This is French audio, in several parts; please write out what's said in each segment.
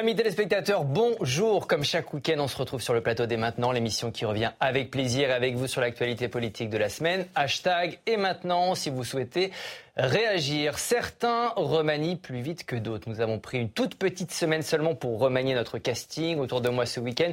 Amis téléspectateurs, bonjour. Comme chaque week-end, on se retrouve sur le plateau dès maintenant, l'émission qui revient avec plaisir avec vous sur l'actualité politique de la semaine. Hashtag et maintenant, si vous souhaitez réagir. Certains remanient plus vite que d'autres. Nous avons pris une toute petite semaine seulement pour remanier notre casting. Autour de moi ce week-end,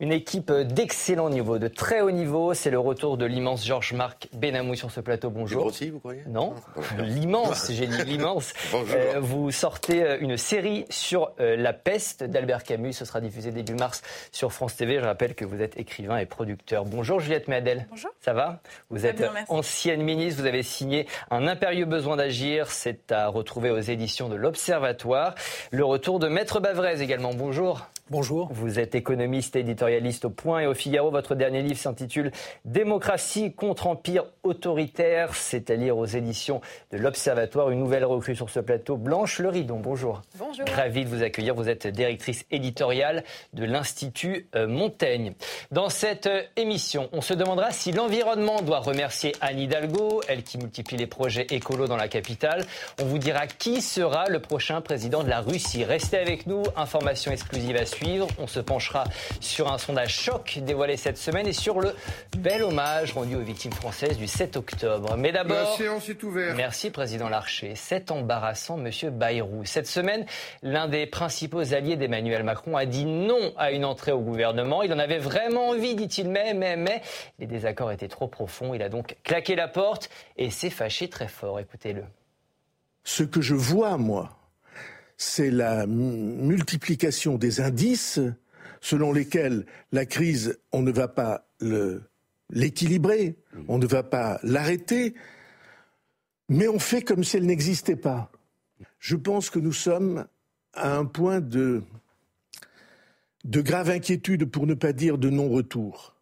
une équipe d'excellent niveau, de très haut niveau. C'est le retour de l'immense Georges-Marc Benamou sur ce plateau. Bonjour. Grossi, vous croyez? Non, l'immense, j'ai dit l'immense. Euh, vous sortez euh, une série sur euh, la peste d'Albert Camus. Ce sera diffusé début mars sur France TV. Je rappelle que vous êtes écrivain et producteur. Bonjour Juliette Méadel. Bonjour. Ça va? Vous êtes ancienne ministre. Vous avez signé un impérieux besoin d'agir, c'est à retrouver aux éditions de l'Observatoire. Le retour de Maître Bavrez également. Bonjour. Bonjour. Vous êtes économiste et éditorialiste au Point et au Figaro. Votre dernier livre s'intitule Démocratie contre empire autoritaire. C'est à lire aux éditions de l'Observatoire. Une nouvelle recrue sur ce plateau, Blanche Le Ridon. Bonjour. Bonjour. Ravi de vous accueillir. Vous êtes directrice éditoriale de l'Institut euh, Montaigne. Dans cette euh, émission, on se demandera si l'environnement doit remercier Anne Hidalgo, elle qui multiplie les projets écolos dans la capitale. On vous dira qui sera le prochain président de la Russie. Restez avec nous. Information exclusive à on se penchera sur un sondage choc dévoilé cette semaine et sur le bel hommage rendu aux victimes françaises du 7 octobre. Mais d'abord. La séance est ouverte. Merci, Président Larcher. C'est embarrassant, Monsieur Bayrou. Cette semaine, l'un des principaux alliés d'Emmanuel Macron a dit non à une entrée au gouvernement. Il en avait vraiment envie, dit-il, mais, mais, mais. Les désaccords étaient trop profonds. Il a donc claqué la porte et s'est fâché très fort. Écoutez-le. Ce que je vois, moi, c'est la multiplication des indices selon lesquels la crise, on ne va pas l'équilibrer, on ne va pas l'arrêter, mais on fait comme si elle n'existait pas. Je pense que nous sommes à un point de, grave inquiétude, pour ne pas dire de non-retour.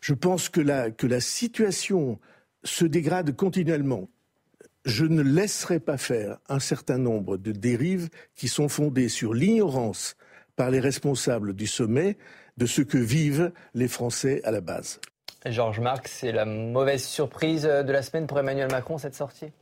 Je pense que la, que la situation se dégrade continuellement je ne laisserai pas faire un certain nombre de dérives qui sont fondées sur l'ignorance par les responsables du sommet de ce que vivent les Français à la base. Georges Marc, c'est la mauvaise surprise de la semaine pour Emmanuel Macron, cette sortie?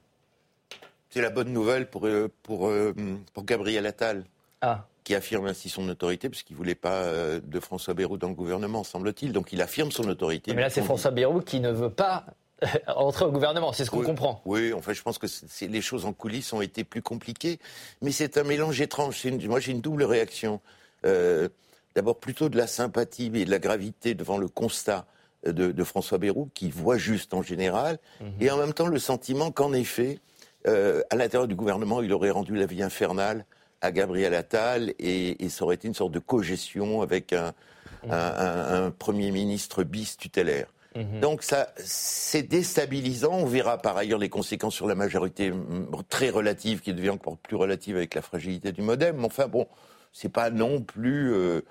C'est la bonne nouvelle pour, euh, pour, euh, pour Gabriel Attal. Ah. qui affirme ainsi son autorité, puisqu'il ne voulait pas euh, de François Bayrou dans le gouvernement, semble-t-il. Donc il affirme son autorité. Mais là, c'est François Bayrou qui ne veut pas entrer au gouvernement, c'est ce qu'on comprend. Oui, en fait, je pense que les choses en coulisses ont été plus compliquées, mais c'est un mélange étrange. moi, j'ai une double réaction. Euh, d'abord, plutôt de la sympathie et de la gravité devant le constat de, François Bayrou, qui voit juste en général, mhm. et en même temps le sentiment qu'en effet, euh, à l'intérieur du gouvernement, il aurait rendu la vie infernale à Gabriel Attal, et, ça aurait été une sorte de cogestion avec un, mhm. un Premier ministre bis tutélaire. Mhm. Donc ça, c'est déstabilisant. On verra par ailleurs les conséquences sur la majorité très relative, qui devient encore plus relative avec la fragilité du modem. Mais enfin bon, c'est pas non plus, euh,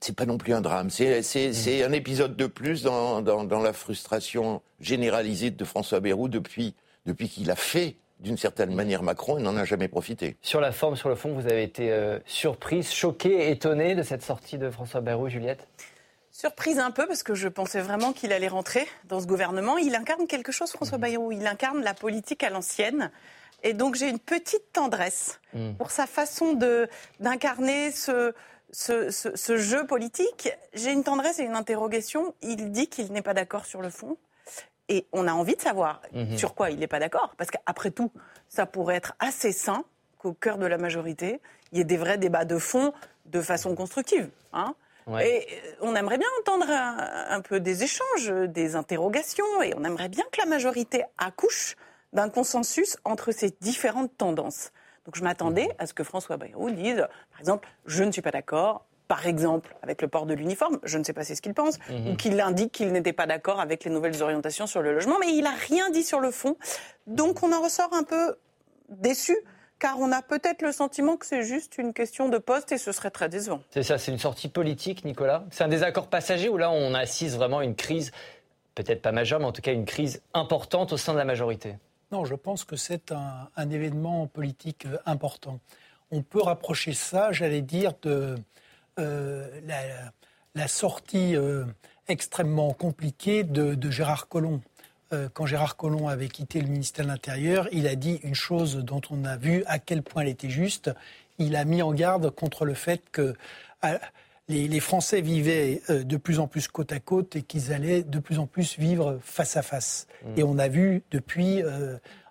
c'est pas non plus un drame. C'est mhm. un épisode de plus dans, la frustration généralisée de François Bayrou depuis depuis qu'il a fait d'une certaine manière Macron, il n'en a jamais profité. Sur la forme, sur le fond, vous avez été euh, surprise, choquée, étonnée de cette sortie de François Bayrou, Juliette? Surprise un peu parce que je pensais vraiment qu'il allait rentrer dans ce gouvernement. Il incarne quelque chose, François mhm. Bayrou. Il incarne la politique à l'ancienne. Et donc j'ai une petite tendresse mhm. pour sa façon de d'incarner ce, ce, jeu politique. J'ai une tendresse et une interrogation. Il dit qu'il n'est pas d'accord sur le fond. Et on a envie de savoir mhm. sur quoi il n'est pas d'accord. Parce qu'après tout, ça pourrait être assez sain qu'au cœur de la majorité, il y ait des vrais débats de fond de façon constructive. Hein et euh, on aimerait bien entendre un, peu des échanges, des interrogations, et on aimerait bien que la majorité accouche d'un consensus entre ces différentes tendances. Donc je m'attendais à ce que François Bayrou dise, par exemple, je ne suis pas d'accord, par exemple, avec le port de l'uniforme, je ne sais pas c'est ce qu'il pense, mhm. ou qu'il indique qu'il n'était pas d'accord avec les nouvelles orientations sur le logement, mais il n'a rien dit sur le fond. Donc on en ressort un peu déçu car on a peut-être le sentiment que c'est juste une question de poste et ce serait très décevant. C'est ça, c'est une sortie politique, Nicolas C'est un désaccord passager ou là on assiste vraiment à une crise, peut-être pas majeure, mais en tout cas une crise importante au sein de la majorité Non, je pense que c'est un, événement politique euh, important. On peut rapprocher ça, j'allais dire, de euh, la, sortie euh, extrêmement compliquée de Gérard Collomb. Euh, quand Gérard Collomb avait quitté le ministère de l'Intérieur, il a dit une chose dont on a vu à quel point elle était juste. il a mis en garde contre le fait que les, Français vivaient de plus en plus côte à côte et qu'ils allaient de plus en plus vivre face à face. Mmh. Et on a vu depuis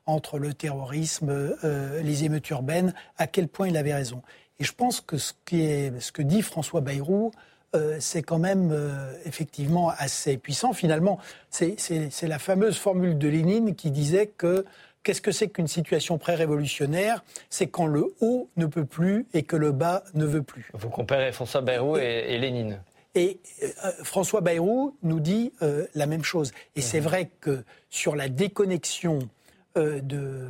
entre le terrorisme, les émeutes urbaines, à quel point il avait raison. Et je pense que ce, qui est, ce que dit François Bayrou, euh, c'est quand même euh, effectivement assez puissant. Finalement, c'est la fameuse formule de Lénine qui disait que qu'est-ce que c'est qu'une situation pré-révolutionnaire? C'est quand le haut ne peut plus et que le bas ne veut plus. Vous comparez François Bayrou et, Lénine. Et euh, François Bayrou nous dit la même chose. Et c'est mhm. vrai que sur la déconnexion de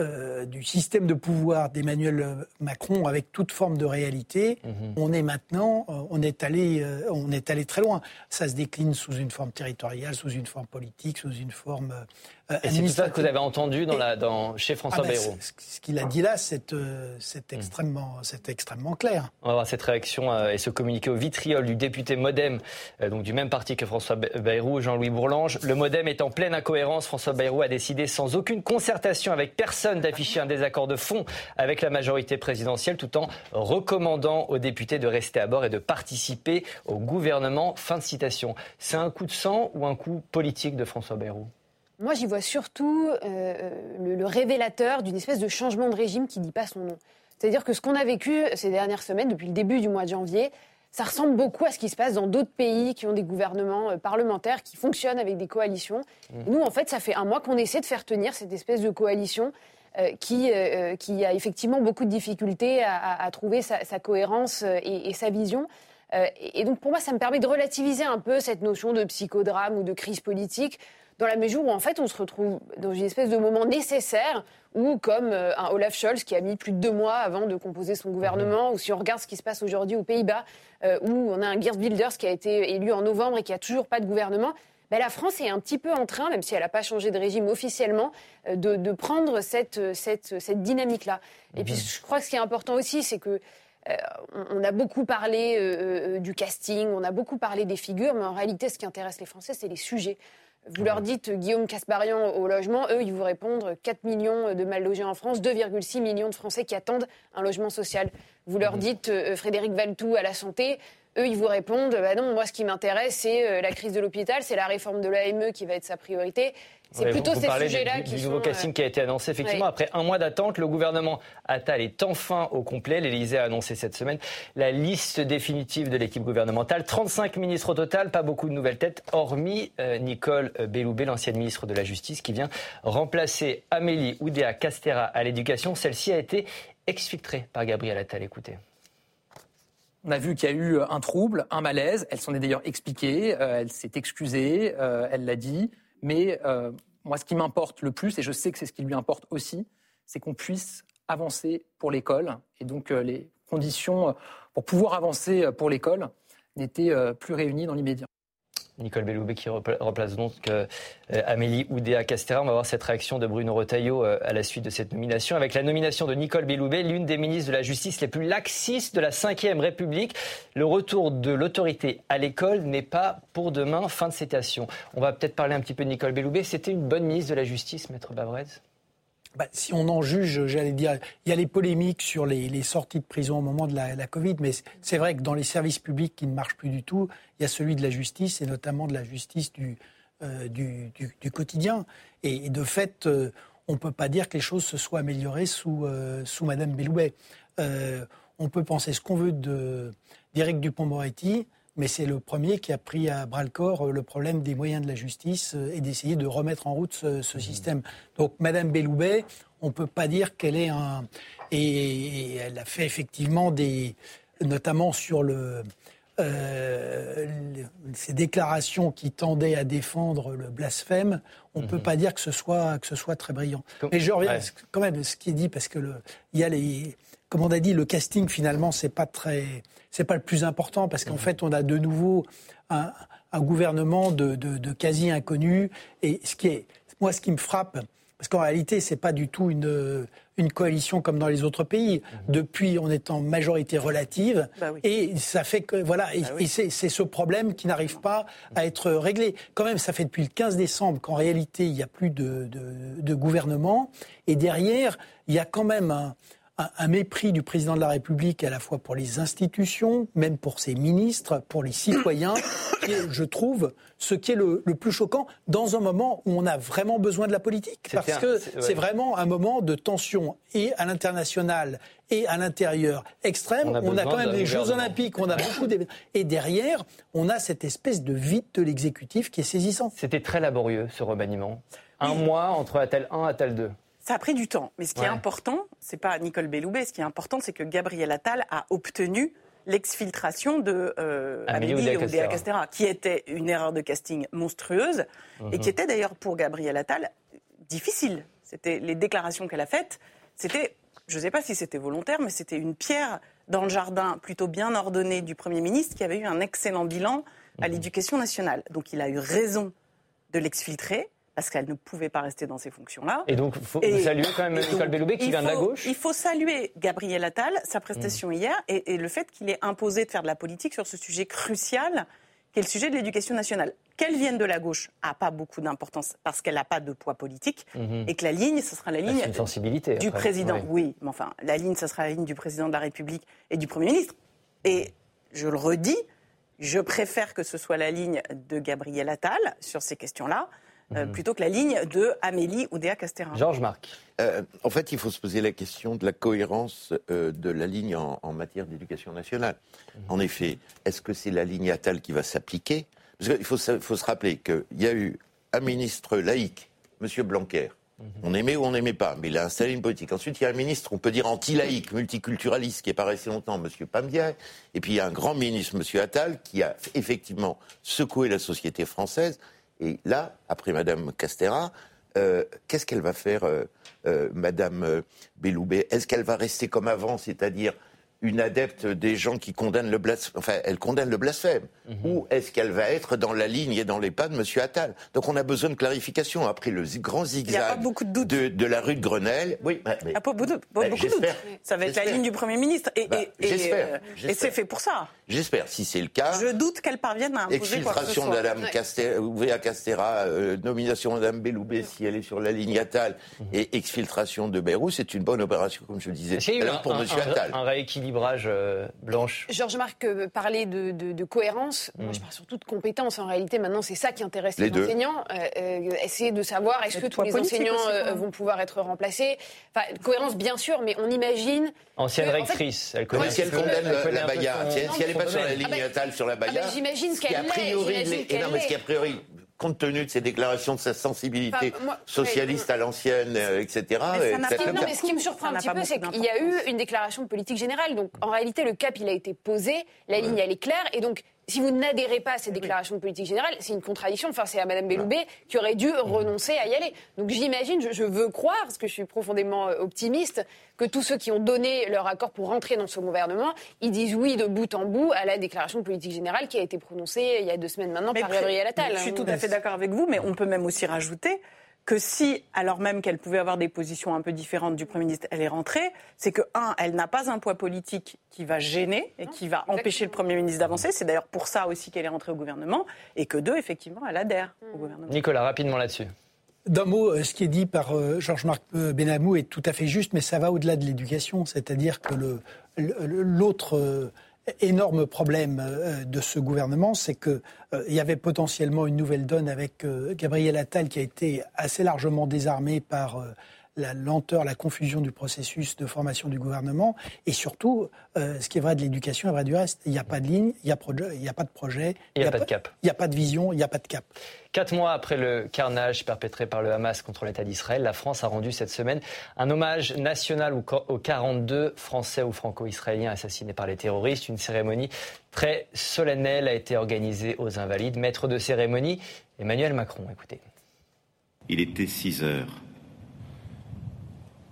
euh, du système de pouvoir d'Emmanuel Macron avec toute forme de réalité, mhm. on est maintenant, euh, on est allé, euh, on est allé très loin. Ça se décline sous une forme territoriale, sous une forme politique, sous une forme et c'est ça que vous avez entendu dans la, dans, chez François ah ben, Bayrou. Ce qu'il a dit là, c'est euh, hmm. extrêmement, extrêmement clair. On va voir cette réaction euh, et ce communiqué au vitriol du député Modem, donc du même parti que François Bayrou, Jean-Louis Bourlange. Le Modem est en pleine incohérence. François Bayrou a décidé sans aucune concertation avec personne d'afficher un désaccord de fond avec la majorité présidentielle tout en recommandant aux députés de rester à bord et de participer au gouvernement. Fin de citation. C'est un coup de sang ou un coup politique de François Bayrou? Moi, j'y vois surtout euh, le, révélateur d'une espèce de changement de régime qui ne dit pas son nom. C'est-à-dire que ce qu'on a vécu ces dernières semaines, depuis le début du mois de janvier, ça ressemble beaucoup à ce qui se passe dans d'autres pays qui ont des gouvernements euh, parlementaires qui fonctionnent avec des coalitions. Mmh. nous, en fait, ça fait un mois qu'on essaie de faire tenir cette espèce de coalition euh, qui, qui a effectivement beaucoup de difficultés à, trouver sa, cohérence et, sa vision. et donc, pour moi, ça me permet de relativiser un peu cette notion de psychodrame ou de crise politique dans la mesure où en fait on se retrouve dans une espèce de moment nécessaire où, comme euh, un Olaf Scholz qui a mis plus de deux mois avant de composer son gouvernement, mhm. ou si on regarde ce qui se passe aujourd'hui aux Pays-Bas, euh, où on a un Geert Wilders qui a été élu en novembre et qui a toujours pas de gouvernement, ben, la France est un petit peu en train, même si elle n'a pas changé de régime officiellement, euh, de, prendre cette, cette, cette dynamique-là. Et puis mhm. je crois que ce qui est important aussi, c'est que on a beaucoup parlé du casting, on a beaucoup parlé des figures, mais en réalité, ce qui intéresse les Français, c'est les sujets. Vous leur dites Guillaume Casparian au logement, eux, ils vous répondent 4 millions de mal logés en France, 2,6 millions de Français qui attendent un logement social. Vous leur mmh. dites euh, Frédéric Valtou à la santé, eux, ils vous répondent bah non, moi, ce qui m'intéresse, c'est euh, la crise de l'hôpital, c'est la réforme de l'AME qui va être sa priorité. C'est plutôt ces sujets-là qui du nouveau casting euh, qui a été annoncé. Effectivement, après un mois d'attente, le gouvernement Attal est enfin au complet. L'Élysée a annoncé cette semaine la liste définitive de l'équipe gouvernementale. 35 ministres au total, pas beaucoup de nouvelles têtes, hormis euh, Nicole Belloubet, l'ancienne ministre de la Justice, qui vient remplacer Amélie Oudéa Castera à l'éducation. Celle-ci a été exfiltrée par Gabriel Attal. Écoutez. On a vu qu'il y a eu un trouble, un malaise. Elle s'en est d'ailleurs expliquée, euh, elle s'est excusée, elle l'a dit. Mais euh, moi, ce qui m'importe le plus, et je sais que c'est ce qui lui importe aussi, c'est qu'on puisse avancer pour l'école. Et donc, euh, les conditions euh, pour pouvoir avancer pour l'école n'étaient plus réunies dans l'immédiat. Nicole Belloubet qui replace donc euh, Amélie Oudéa-Castera. On va voir cette réaction de Bruno Retailleau euh, à la suite de cette nomination. Avec la nomination de Nicole Belloubet, l'une des ministres de la Justice les plus laxistes de la Ve République, le retour de l'autorité à l'école n'est pas pour demain. Fin de citation. On va peut-être parler un petit peu de Nicole Belloubet. C'était une bonne ministre de la Justice, Maître Bavrez? Bah, si on en juge, j'allais dire, il y a les polémiques sur les, sorties de prison au moment de la, Covid, mais c'est vrai que dans les services publics qui ne marchent plus du tout, il y a celui de la justice et notamment de la justice du, euh, du, quotidien. Et, de fait, euh, on ne peut pas dire que les choses se soient améliorées sous, euh, sous Madame Belloubet. on peut penser ce qu'on veut d'Éric Dupont-Moretti mais c'est le premier qui a pris à bras le corps euh, le problème des moyens de la justice euh, et d'essayer de remettre en route ce, mmh. système. Donc Madame Belloubet, on ne peut pas dire qu'elle est un... Et, elle a fait effectivement des... notamment sur le... Euh, ces déclarations qui tendaient à défendre le blasphème, on ne peut mmh. pas dire que ce soit que ce soit très brillant. Mais je reviens quand même à ce qui est dit parce que il y a les, comme on a dit, le casting finalement c'est pas très c'est pas le plus important parce qu'en mhm. fait, on a de nouveau un, gouvernement de, quasi inconnus. Et ce qui est, moi, ce qui me frappe, parce qu'en réalité, c'est pas du tout une, une coalition comme dans les autres pays. Mhm. Depuis, on est en majorité relative, bah et ça fait que voilà, et, bah c'est ce problème qui n'arrive pas à être réglé. Quand même, ça fait depuis le 15 décembre qu'en réalité, il n'y a plus de, de, gouvernement, et derrière, il y a quand même un, un, mépris du président de la République à la fois pour les institutions, même pour ses ministres, pour les citoyens, qui est, je trouve, ce qui est le, plus choquant dans un moment où on a vraiment besoin de la politique. Parce que c'est vraiment un moment de tension et à l'international et à l'intérieur extrême. On a, quand même les Jeux Olympiques, on a beaucoup d'événements. Et derrière, on a cette espèce de vide de l'exécutif qui est saisissant. C'était très laborieux, ce remaniement. Un mois entre Attel 1 et Attel 2. Ça a pris du temps. Mais ce qui est important, c'est pas Nicole Belloubet, ce qui est important, c'est que Gabriel Attal a obtenu l'exfiltration de euh, Amélie Oudéa-Castera, qui était une erreur de casting monstrueuse et qui mhm. était d'ailleurs pour Gabriel Attal difficile. C'était les déclarations qu'elle a faites, c'était, je ne sais pas si c'était volontaire, mais c'était une pierre dans le jardin plutôt bien ordonné du Premier ministre qui avait eu un excellent bilan à mhm. l'éducation nationale. Donc il a eu raison de l'exfiltrer parce qu'elle ne pouvait pas rester dans ces fonctions-là. Et donc, faut saluer quand même Nicole Belloubet qui vient de la gauche Il faut saluer Gabriel Attal, sa prestation mmh. hier, et, le fait qu'il ait imposé de faire de la politique sur ce sujet crucial, qui est le sujet de l'éducation nationale. Qu'elle vienne de la gauche n'a pas beaucoup d'importance parce qu'elle n'a pas de poids politique, mmh. et que la ligne, ce sera la ligne une sensibilité, du président. Oui. mais enfin, la ligne, ce sera la ligne du président de la République et du Premier ministre. Et je le redis, je préfère que ce soit la ligne de Gabriel Attal sur ces questions-là euh, mhm. plutôt que la ligne de Amélie Oudéa Castéra. Georges Marc. Euh, en fait, il faut se poser la question de la cohérence euh, de la ligne en, matière d'éducation nationale. Mhm. En effet, est-ce que c'est la ligne Attal qui va s'appliquer? Parce qu'il faut, faut, se rappeler qu'il y a eu un ministre laïque, M. Blanquer. Mhm. On aimait ou on n'aimait pas, mais il a installé une politique. Ensuite, il y a un ministre, on peut dire anti-laïque, multiculturaliste, qui est pas resté longtemps, M. Pambier. Et puis, il y a un grand ministre, M. Attal, qui a effectivement secoué la société française et là, après Madame Castera, euh, qu'est-ce qu'elle va faire, euh, euh, Madame Belloubet? Est-ce qu'elle va rester comme avant, c'est-à-dire une adepte des gens qui condamnent le blasphème, enfin, elle condamne le blasphème, mhm. ou est-ce qu'elle va être dans la ligne et dans les pas de M. Attal? Donc on a besoin de clarification. Après le grand zigzag de, de, la rue de Grenelle, oui, il n'y a pas beaucoup de, doutes. Ça va être la ligne du Premier ministre, et, bah, euh, et c'est fait pour ça. J'espère, si c'est le cas. Je doute qu'elle parvienne à imposer Exfiltration de Mme Castera, Castera euh, nomination de Mme Belloubet si elle est sur la ligne Attal, mhm. et exfiltration de Bayrou, c'est une bonne opération, comme je le disais. Alors, pour M. Attal. Un euh, blanche. Georges Marc parlait de, cohérence. Moi, mm. je parle surtout de compétences. En réalité, maintenant, c'est ça qui intéresse les, enseignants. Euh, euh, essayer de savoir est-ce que tous les enseignants vont pouvoir être remplacés. Enfin, cohérence, bien sûr, mais on imagine. Ancienne rectrice, elle connaît. Si elle condamne la Baïa, si elle n'est pas sur la ligne ah bah, sur la Baïa. J'imagine qu'elle l'est. Non, mais ce qui a priori compte tenu de ses déclarations, de sa sensibilité socialiste à l'ancienne, etc. Mais non, mais ce qui me surprend un petit peu, c'est qu'il y a eu une déclaration de politique générale. Donc, en réalité, le cap, il a été posé, la ligne, elle est claire, et donc, si vous n'adhérez pas à ces déclarations de politique générale, c'est une contradiction. Enfin, c'est à Mme Belloubet qui aurait dû renoncer à y aller. Donc j'imagine, je, veux croire, parce que je suis profondément euh, optimiste, que tous ceux qui ont donné leur accord pour rentrer dans ce gouvernement, ils disent oui de bout en bout à la déclaration de politique générale qui a été prononcée il y a deux semaines maintenant par Gabriel Attal. Je suis tout à fait d'accord avec vous, mais on peut même aussi rajouter que si, alors même qu'elle pouvait avoir des positions un peu différentes du Premier ministre, elle est rentrée, c'est que, un, elle n'a pas un poids politique qui va gêner et qui va empêcher le Premier ministre d'avancer. C'est d'ailleurs pour ça aussi qu'elle est rentrée au gouvernement. Et que, deux, effectivement, elle adhère au gouvernement. Nicolas, rapidement là-dessus. D'un mot, euh, ce qui est dit par euh, Georges-Marc euh, Benamou est tout à fait juste, mais ça va au-delà de l'éducation. C'est-à-dire que l'autre énorme problème euh, de ce gouvernement, c'est qu'il euh, y avait potentiellement une nouvelle donne avec euh, Gabriel Attal qui a été assez largement désarmé par la lenteur, la confusion du processus de formation du gouvernement. Et surtout, ce qui est vrai de l'éducation est vrai du reste. Il n'y a pas de ligne, il n'y a, a, pas de projet. Il n'y a, pas de cap. Il n'y a pas de vision, il n'y a pas de cap. Quatre mois après le carnage perpétré par le Hamas contre l'État d'Israël, la France a rendu cette semaine un hommage national aux 42 Français ou Franco-Israéliens assassinés par les terroristes. Une cérémonie très solennelle a été organisée aux Invalides. Maître de cérémonie, Emmanuel Macron. Écoutez. Il était 6 heures.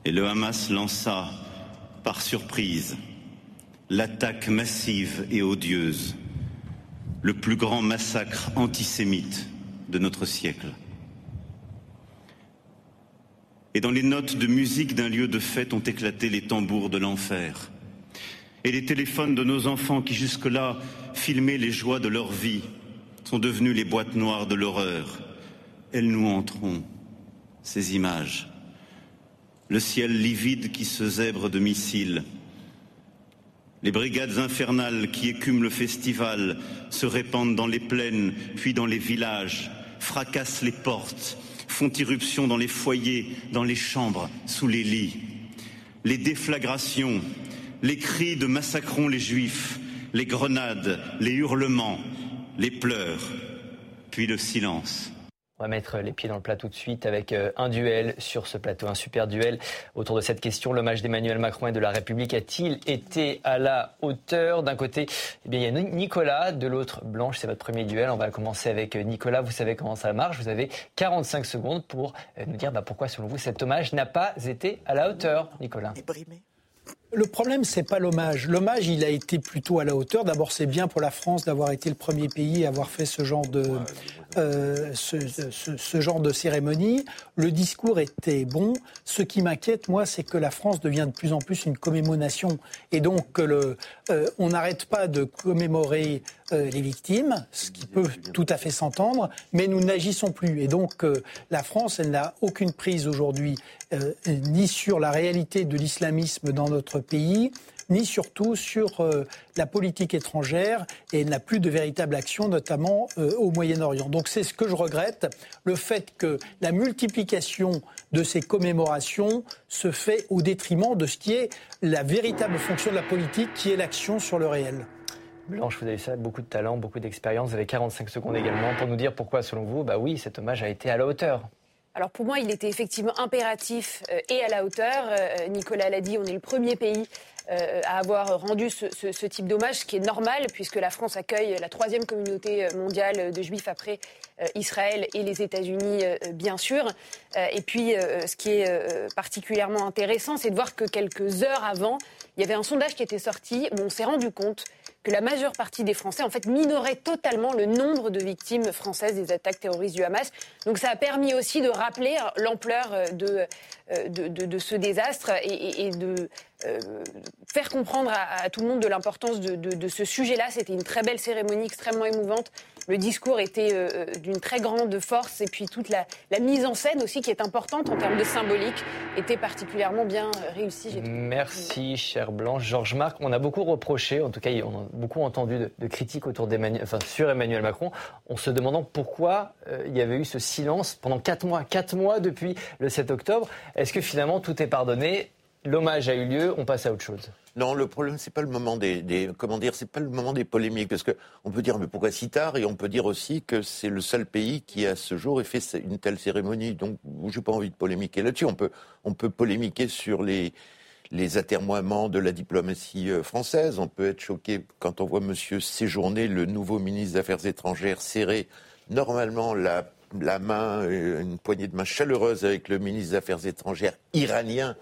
Et le Hamas lança, par surprise, l'attaque massive et odieuse, le plus grand massacre antisémite de notre siècle. Et dans les notes de musique d'un lieu de fête ont éclaté les tambours de l'enfer. Et les téléphones de nos enfants qui jusque-là filmaient les joies de leur vie sont devenus les boîtes noires de l'horreur. Elles nous entreront, ces images. Le ciel livide qui se zèbre de missiles. Les brigades infernales qui écument le festival se répandent dans les plaines, puis dans les villages, fracassent les portes, font irruption dans les foyers, dans les chambres, sous les lits. Les déflagrations, les cris de massacrons les juifs, les grenades, les hurlements, les pleurs, puis le silence. On va mettre les pieds dans le plat tout de suite avec euh, un duel sur ce plateau, un super duel autour de cette question. L'hommage d'Emmanuel Macron et de la République a-t-il été à la hauteur? D'un côté, eh bien, il y a Nicolas, de l'autre, Blanche. C'est votre premier duel. On va commencer avec euh, Nicolas. Vous savez comment ça marche. Vous avez 45 secondes pour euh, nous dire bah, pourquoi, selon vous, cet hommage n'a pas été à la hauteur, Nicolas. Le problème, c'est pas l'hommage. L'hommage, il a été plutôt à la hauteur. D'abord, c'est bien pour la France d'avoir été le premier pays à avoir fait ce genre de, euh, ce, genre de cérémonie. Le discours était bon. Ce qui m'inquiète, moi, c'est que la France devient de plus en plus une commémoration. Et donc, le, euh, on n'arrête pas de commémorer euh, les victimes, ce qui peut tout à fait s'entendre, mais nous n'agissons plus. Et donc, la France, elle n'a aucune prise aujourd'hui, ni sur la réalité de l'islamisme dans notre pays, ni surtout sur euh, la politique étrangère et n'a plus de véritable action, notamment euh, au Moyen-Orient. Donc c'est ce que je regrette, le fait que la multiplication de ces commémorations se fait au détriment de ce qui est la véritable fonction de la politique, qui est l'action sur le réel. Blanche, vous avez ça, beaucoup de talent, beaucoup d'expérience. Vous avez 45 secondes également pour nous dire pourquoi, selon vous, bah oui, cet hommage a été à la hauteur. Alors pour moi, il était effectivement impératif euh, et à la hauteur. Nicolas l'a dit, on est le premier pays euh, à avoir rendu ce, type d'hommage, ce qui est normal puisque la France accueille la troisième communauté mondiale de juifs après euh, Israël et les États-Unis, euh, bien sûr. et puis, ce qui est particulièrement intéressant, c'est de voir que quelques heures avant, il y avait un sondage qui était sorti où on s'est rendu compte que la majeure partie des Français, en fait, minorait totalement le nombre de victimes françaises des attaques terroristes du Hamas. Donc ça a permis aussi de rappeler l'ampleur de, de, de, ce désastre et, de euh, faire comprendre à, tout le monde de l'importance de, ce sujet-là. C'était une très belle cérémonie, extrêmement émouvante. Le discours était euh, euh, d'une très grande force et puis toute la, mise en scène aussi qui est importante en termes de symbolique était particulièrement bien réussie. Merci, cher Blanche. Georges Marc, on a beaucoup reproché, en tout cas on a beaucoup entendu de, critiques autour enfin, sur Emmanuel Macron, en se demandant pourquoi il y avait eu ce silence pendant quatre mois, quatre mois depuis le 7 octobre. Est-ce que finalement tout est pardonné L'hommage a eu lieu, on passe à autre chose. Non, le problème c'est pas le moment des, comment dire, c'est pas le moment des polémiques parce que on peut dire mais pourquoi si tard? Et on peut dire aussi que c'est le seul pays qui à ce jour ait fait une telle cérémonie. Donc j'ai pas envie de polémiquer là-dessus. On peut on peut polémiquer sur les les atermoiements de la diplomatie euh, française. On peut être choqué quand on voit Monsieur séjourner, le nouveau ministre des Affaires étrangères, serrer normalement la, la main, euh, une poignée de main chaleureuse avec le ministre des Affaires étrangères iranien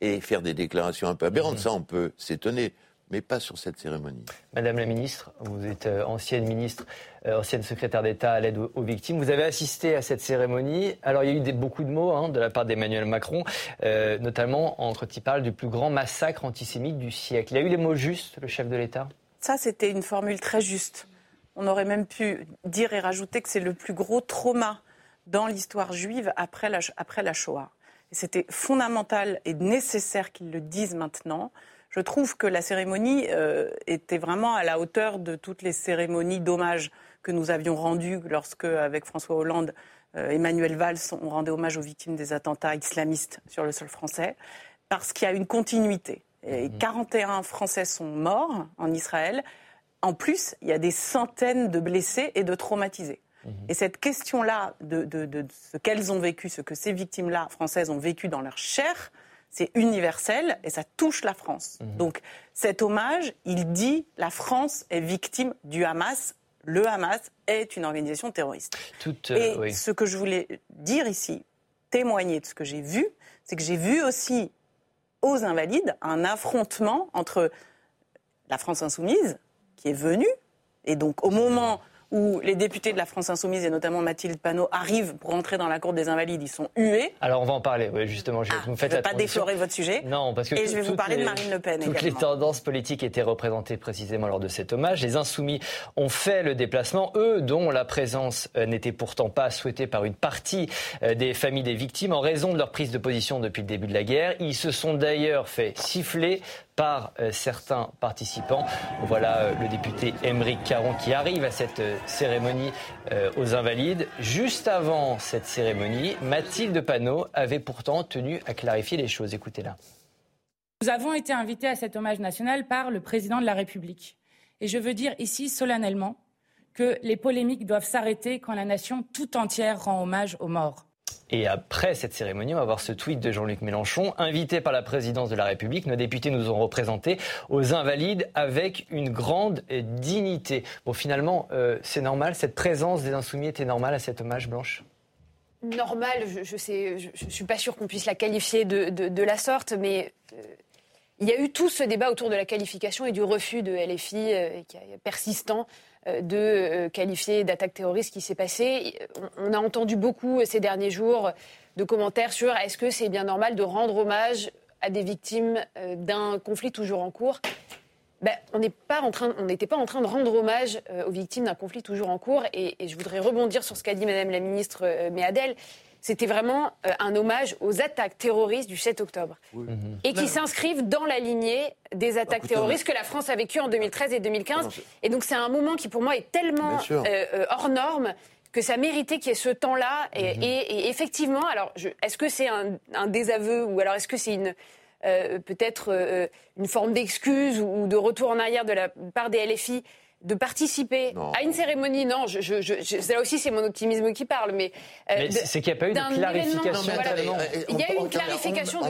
et faire des déclarations un peu aberrantes. Mhm. Ça, on peut s'étonner mais pas sur cette cérémonie. Madame la ministre, vous êtes euh, ancienne ministre, euh, ancienne secrétaire d'État à l'aide aux, victimes. Vous avez assisté à cette cérémonie. Alors il y a eu des, beaucoup de mots hein, de la part d'Emmanuel Macron, euh, notamment entre il parle du plus grand massacre antisémite du siècle. Il y a eu les mots justes, le chef de l'État? Ça, c'était une formule très juste. On aurait même pu dire et rajouter que c'est le plus gros trauma dans l'histoire juive après la, après la Shoah. C'était fondamental et nécessaire qu'ils le disent maintenant. Je trouve que la cérémonie euh, était vraiment à la hauteur de toutes les cérémonies d'hommage que nous avions rendues lorsque, avec François Hollande, euh, Emmanuel Valls, on rendait hommage aux victimes des attentats islamistes sur le sol français, parce qu'il y a une continuité. Et 41 mmh. Français sont morts en Israël. En plus, il y a des centaines de blessés et de traumatisés. Et cette question-là de, ce qu'elles ont vécu, ce que ces victimes-là françaises ont vécu dans leur chair, c'est universel et ça touche la France. Mhm. Donc cet hommage, il dit la France est victime du Hamas. Le Hamas est une organisation terroriste. Euh, et ce que je voulais dire ici, témoigner de ce que j'ai vu, c'est que j'ai vu aussi aux Invalides un affrontement entre la France insoumise, qui est venue, et donc au moment où les députés de la France Insoumise, et notamment Mathilde Panot, arrivent pour entrer dans la cour des Invalides. Ils sont hués. Alors on va en parler, oui, justement. Je, ah, vous faites je ne vais pas déflorer votre sujet. Non, parce que. Et je vais vous parler de Marine Le Pen. Toutes les tendances politiques étaient représentées précisément lors de cet hommage. Les Insoumis ont fait le déplacement, eux, dont la présence euh, n'était pourtant pas souhaitée par une partie euh, des familles des victimes en raison de leur prise de position depuis le début de la guerre. Ils se sont d'ailleurs fait siffler par euh, certains participants. Voilà euh, le député Émeric Caron qui arrive à cette euh, cérémonie aux Invalides. Juste avant cette cérémonie, Mathilde Panot avait pourtant tenu à clarifier les choses. Écoutez-la. Nous avons été invités à cet hommage national par le président de la République. Et je veux dire ici solennellement que les polémiques doivent s'arrêter quand la nation tout entière rend hommage aux morts. Et après cette cérémonie, on va voir ce tweet de Jean-Luc Mélenchon. Invité par la présidence de la République, nos députés nous ont représentés aux Invalides avec une grande dignité. Bon, finalement, euh, c'est normal, cette présence des Insoumis était normale à cet hommage, Blanche? Normal, je ne suis pas sûre qu'on puisse la qualifier de, la sorte, mais euh, il y a eu tout ce débat autour de la qualification et du refus de LFI euh, qui est persistant euh, de euh, qualifier d'attaque terroriste qui s'est passé. On a entendu beaucoup ces derniers jours de commentaires sur est-ce que c'est bien normal de rendre hommage à des victimes d'un conflit toujours en cours. Ben, on n'était pas, en train, de rendre hommage aux victimes d'un conflit toujours en cours. Et, et, je voudrais rebondir sur ce qu'a dit Madame la ministre Méadel c'était vraiment euh, un hommage aux attaques terroristes du 7 octobre. Mhm. Et qui s'inscrivent dans la lignée des bah, attaques terroristes que la France a vécues en 2013 et 2015. et donc c'est un moment qui pour moi est tellement euh, euh, hors norme que ça méritait qu'il y ait ce temps-là. Et, mhm. effectivement, alors est-ce que c'est un, désaveu ou alors est-ce que c'est une peut-être une forme d'excuse ou de retour en arrière de la part des LFI de participer à une cérémonie. Non, je, je, là aussi, c'est mon optimisme qui parle. Mais, euh, c'est qu'il n'y a pas eu de clarification. Il y a eu une clarification. de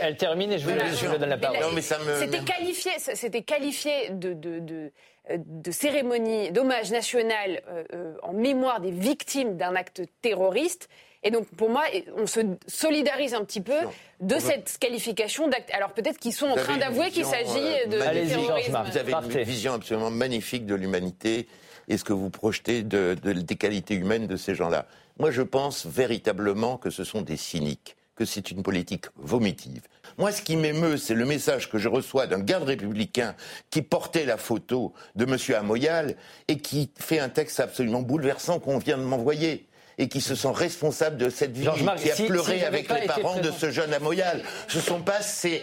elle termine et je, vous, donne la parole. C'était qualifié, c'était qualifié de, de, de cérémonie d'hommage national euh, euh, en mémoire des victimes d'un acte terroriste. Et donc, pour moi, on se solidarise un petit peu de cette qualification d'acte. Alors, peut-être qu'ils sont en train d'avouer qu'il s'agit euh, de, terrorisme. Vous avez une vision absolument magnifique de l'humanité et ce que vous projetez de, des qualités humaines de ces gens-là. Moi, je pense véritablement que ce sont des cyniques que c'est une politique vomitive. Moi, ce qui m'émeut, c'est le message que je reçois d'un garde républicain qui portait la photo de M. Amoyal et qui fait un texte absolument bouleversant qu'on vient de m'envoyer et qui se sent responsable de cette vie, qui a pleuré avec les parents de ce jeune Amoyal. Ce sont pas ces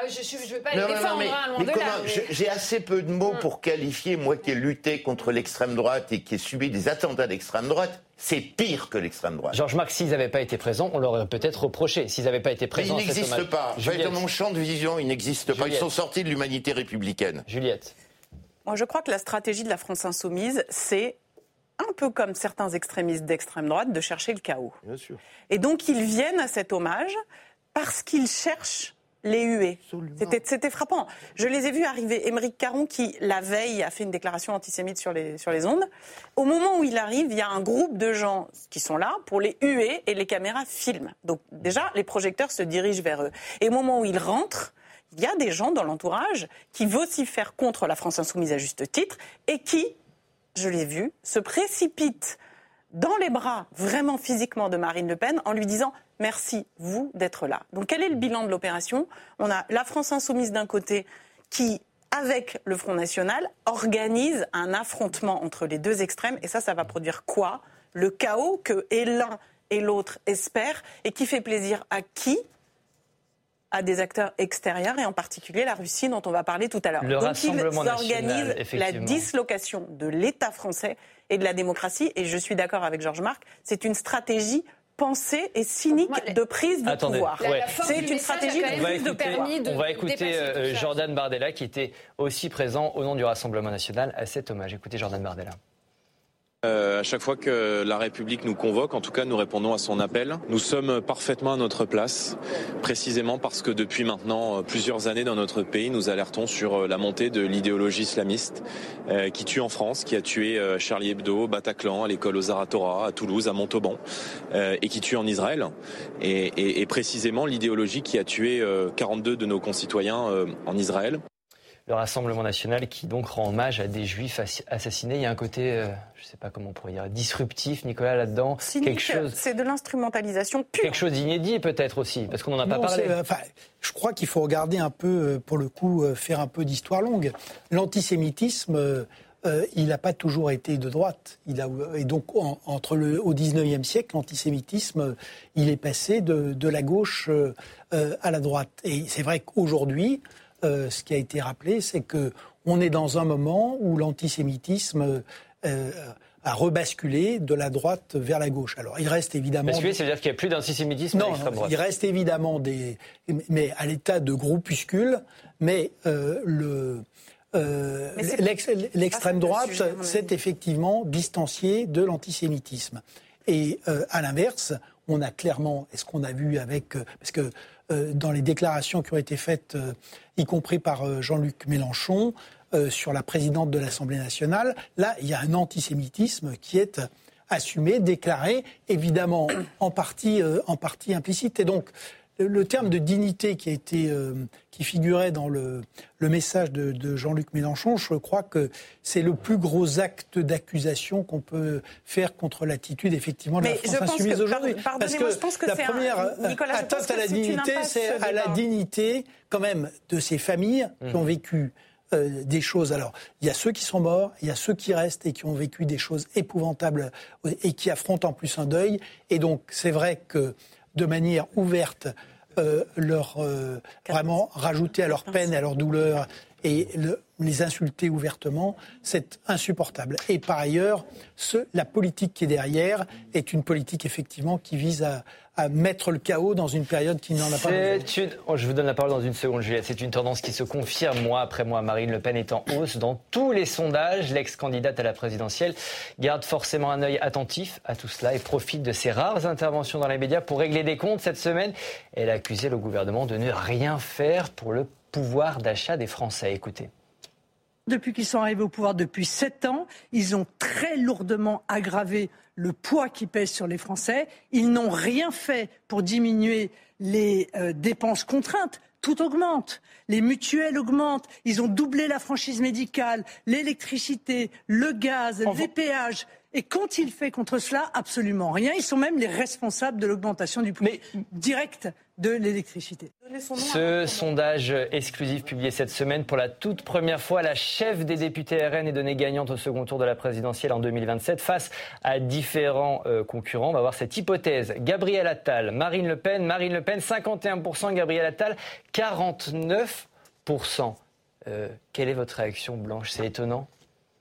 ah, je ne veux pas les défendre, hein, J'ai assez peu de mots pour qualifier, moi qui ai lutté contre l'extrême droite et qui ai subi des attentats d'extrême droite, c'est pire que l'extrême droite. Georges Marc, s'ils n'avaient pas été présents, on leur peut-être reproché. S'ils n'avaient pas été présents, ils n'existent pas. Dans mon champ de vision, ils n'existent pas. Ils sont sortis de l'humanité républicaine. Juliette. Moi, je crois que la stratégie de la France insoumise, c'est un peu comme certains extrémistes d'extrême droite, de chercher le chaos. Bien sûr. Et donc ils viennent à cet hommage parce qu'ils cherchent les huées. C'était frappant. Je les ai vus arriver. Émeric Caron, qui la veille a fait une déclaration antisémite sur les, sur les ondes. Au moment où il arrive, il y a un groupe de gens qui sont là pour les huer et les caméras filment. Donc déjà, les projecteurs se dirigent vers eux. Et au moment où ils rentrent, il y a des gens dans l'entourage qui vocifèrent contre la France insoumise à juste titre et qui je l'ai vu, se précipite dans les bras, vraiment physiquement, de Marine Le Pen en lui disant merci, vous, d'être là. Donc quel est le bilan de l'opération? On a la France insoumise d'un côté qui, avec le Front National, organise un affrontement entre les deux extrêmes. Et ça, ça va produire quoi? Le chaos que l'un et l'autre espèrent et qui fait plaisir à qui? À des acteurs extérieurs et en particulier la Russie dont on va parler tout à l'heure. Donc ils organisent la dislocation de l'État français et de la démocratie et je suis d'accord avec Georges Marc, c'est une stratégie pensée et cynique de prise de pouvoir. C'est une stratégie de prise de pouvoir. On va écouter euh, Jordan Bardella qui était aussi présent au nom du Rassemblement national à cet hommage. Écoutez Jordan Bardella. Euh, à chaque fois que la République nous convoque, en tout cas, nous répondons à son appel. Nous sommes parfaitement à notre place, précisément parce que depuis maintenant euh, plusieurs années dans notre pays, nous alertons sur euh, la montée de l'idéologie islamiste qui tue en France, qui a tué Charlie Hebdo, Bataclan, à l'école aux Aratora, à Toulouse, à Montauban, et qui tue en Israël. Et, et, et précisément l'idéologie qui a tué 42 de nos concitoyens en Israël. Le Rassemblement national qui donc rend hommage à des juifs assassinés. Il y a un côté, euh, je ne sais pas comment on pourrait dire, disruptif, Nicolas, là-dedans. Quelque chose. C'est de l'instrumentalisation pure. Quelque chose d'inédit peut-être aussi, parce qu'on n'en a pas parlé. Euh, je crois qu'il faut regarder un peu, euh, pour le coup, faire un peu d'histoire longue. L'antisémitisme. il n'a pas toujours été de droite. Il a, et donc, entre le, au 19e siècle, l'antisémitisme, il est passé de, de la gauche à la droite. Et c'est vrai qu'aujourd'hui, euh, ce qui a été rappelé, c'est que on est dans un moment où l'antisémitisme euh, a rebasculé de la droite vers la gauche. Alors, il reste évidemment. Basculer, ça veut dire qu'il n'y a plus d'antisémitisme à l'extrême droite. Il reste évidemment des, mais à l'état de groupuscule, mais euh, le. L'extrême droite s'est effectivement distanciée de l'antisémitisme. Et à l'inverse, on a clairement, est-ce qu'on a vu avec, parce que euh, dans les déclarations qui ont été faites, euh, y compris par euh, Jean-Luc Mélenchon, sur la présidente de l'Assemblée nationale, là, il y a un antisémitisme qui est assumé, déclaré, évidemment en partie, en partie implicite. Et donc, le terme de dignité qui a été euh, qui figurait dans le, le message de, de Jean-Luc Mélenchon, je crois que c'est le plus gros acte d'accusation qu'on peut faire contre l'attitude effectivement de la France insoumise aujourd'hui. Parce que, je pense que la première atteinte à la dignité, c'est à la dignité quand même de ces familles qui ont mmh. vécu euh, des choses. Alors, il y a ceux qui sont morts, il y a ceux qui restent et qui ont vécu des choses épouvantables et qui affrontent en plus un deuil. Et donc, c'est vrai que de manière ouverte euh, leur euh, vraiment rajouter à leur peine, à leur douleur et les insulter ouvertement, c'est insupportable. Et par ailleurs, ce, la politique qui est derrière est une politique effectivement qui vise à, à mettre le chaos dans une période qui n'en a pas besoin. Oh, je vous donne la parole dans une seconde, Juliette. C'est une tendance qui se confirme mois après mois. Marine Le Pen est en hausse dans tous les sondages. L'ex-candidate à la présidentielle garde forcément un œil attentif à tout cela et profite de ses rares interventions dans les médias pour régler des comptes. Cette semaine, elle a accusé le gouvernement de ne rien faire pour le pouvoir d'achat des Français. Écoutez. Depuis qu'ils sont arrivés au pouvoir depuis sept ans, ils ont très lourdement aggravé le poids qui pèse sur les Français. Ils n'ont rien fait pour diminuer les euh, dépenses contraintes. Tout augmente. Les mutuelles augmentent. Ils ont doublé la franchise médicale, l'électricité, le gaz, les péages. Et qu'ont-ils fait contre cela Absolument rien. Ils sont même les responsables de l'augmentation du prix direct de l'électricité. Ce sondage exclusif publié cette semaine, pour la toute première fois, la chef des députés RN est donnée gagnante au second tour de la présidentielle en 2027 face à différents euh, concurrents. On va voir cette hypothèse. Gabriel Attal, Marine Le Pen, Marine Le Pen 51%, Gabriel Attal 49%. Euh, quelle est votre réaction, Blanche? C'est étonnant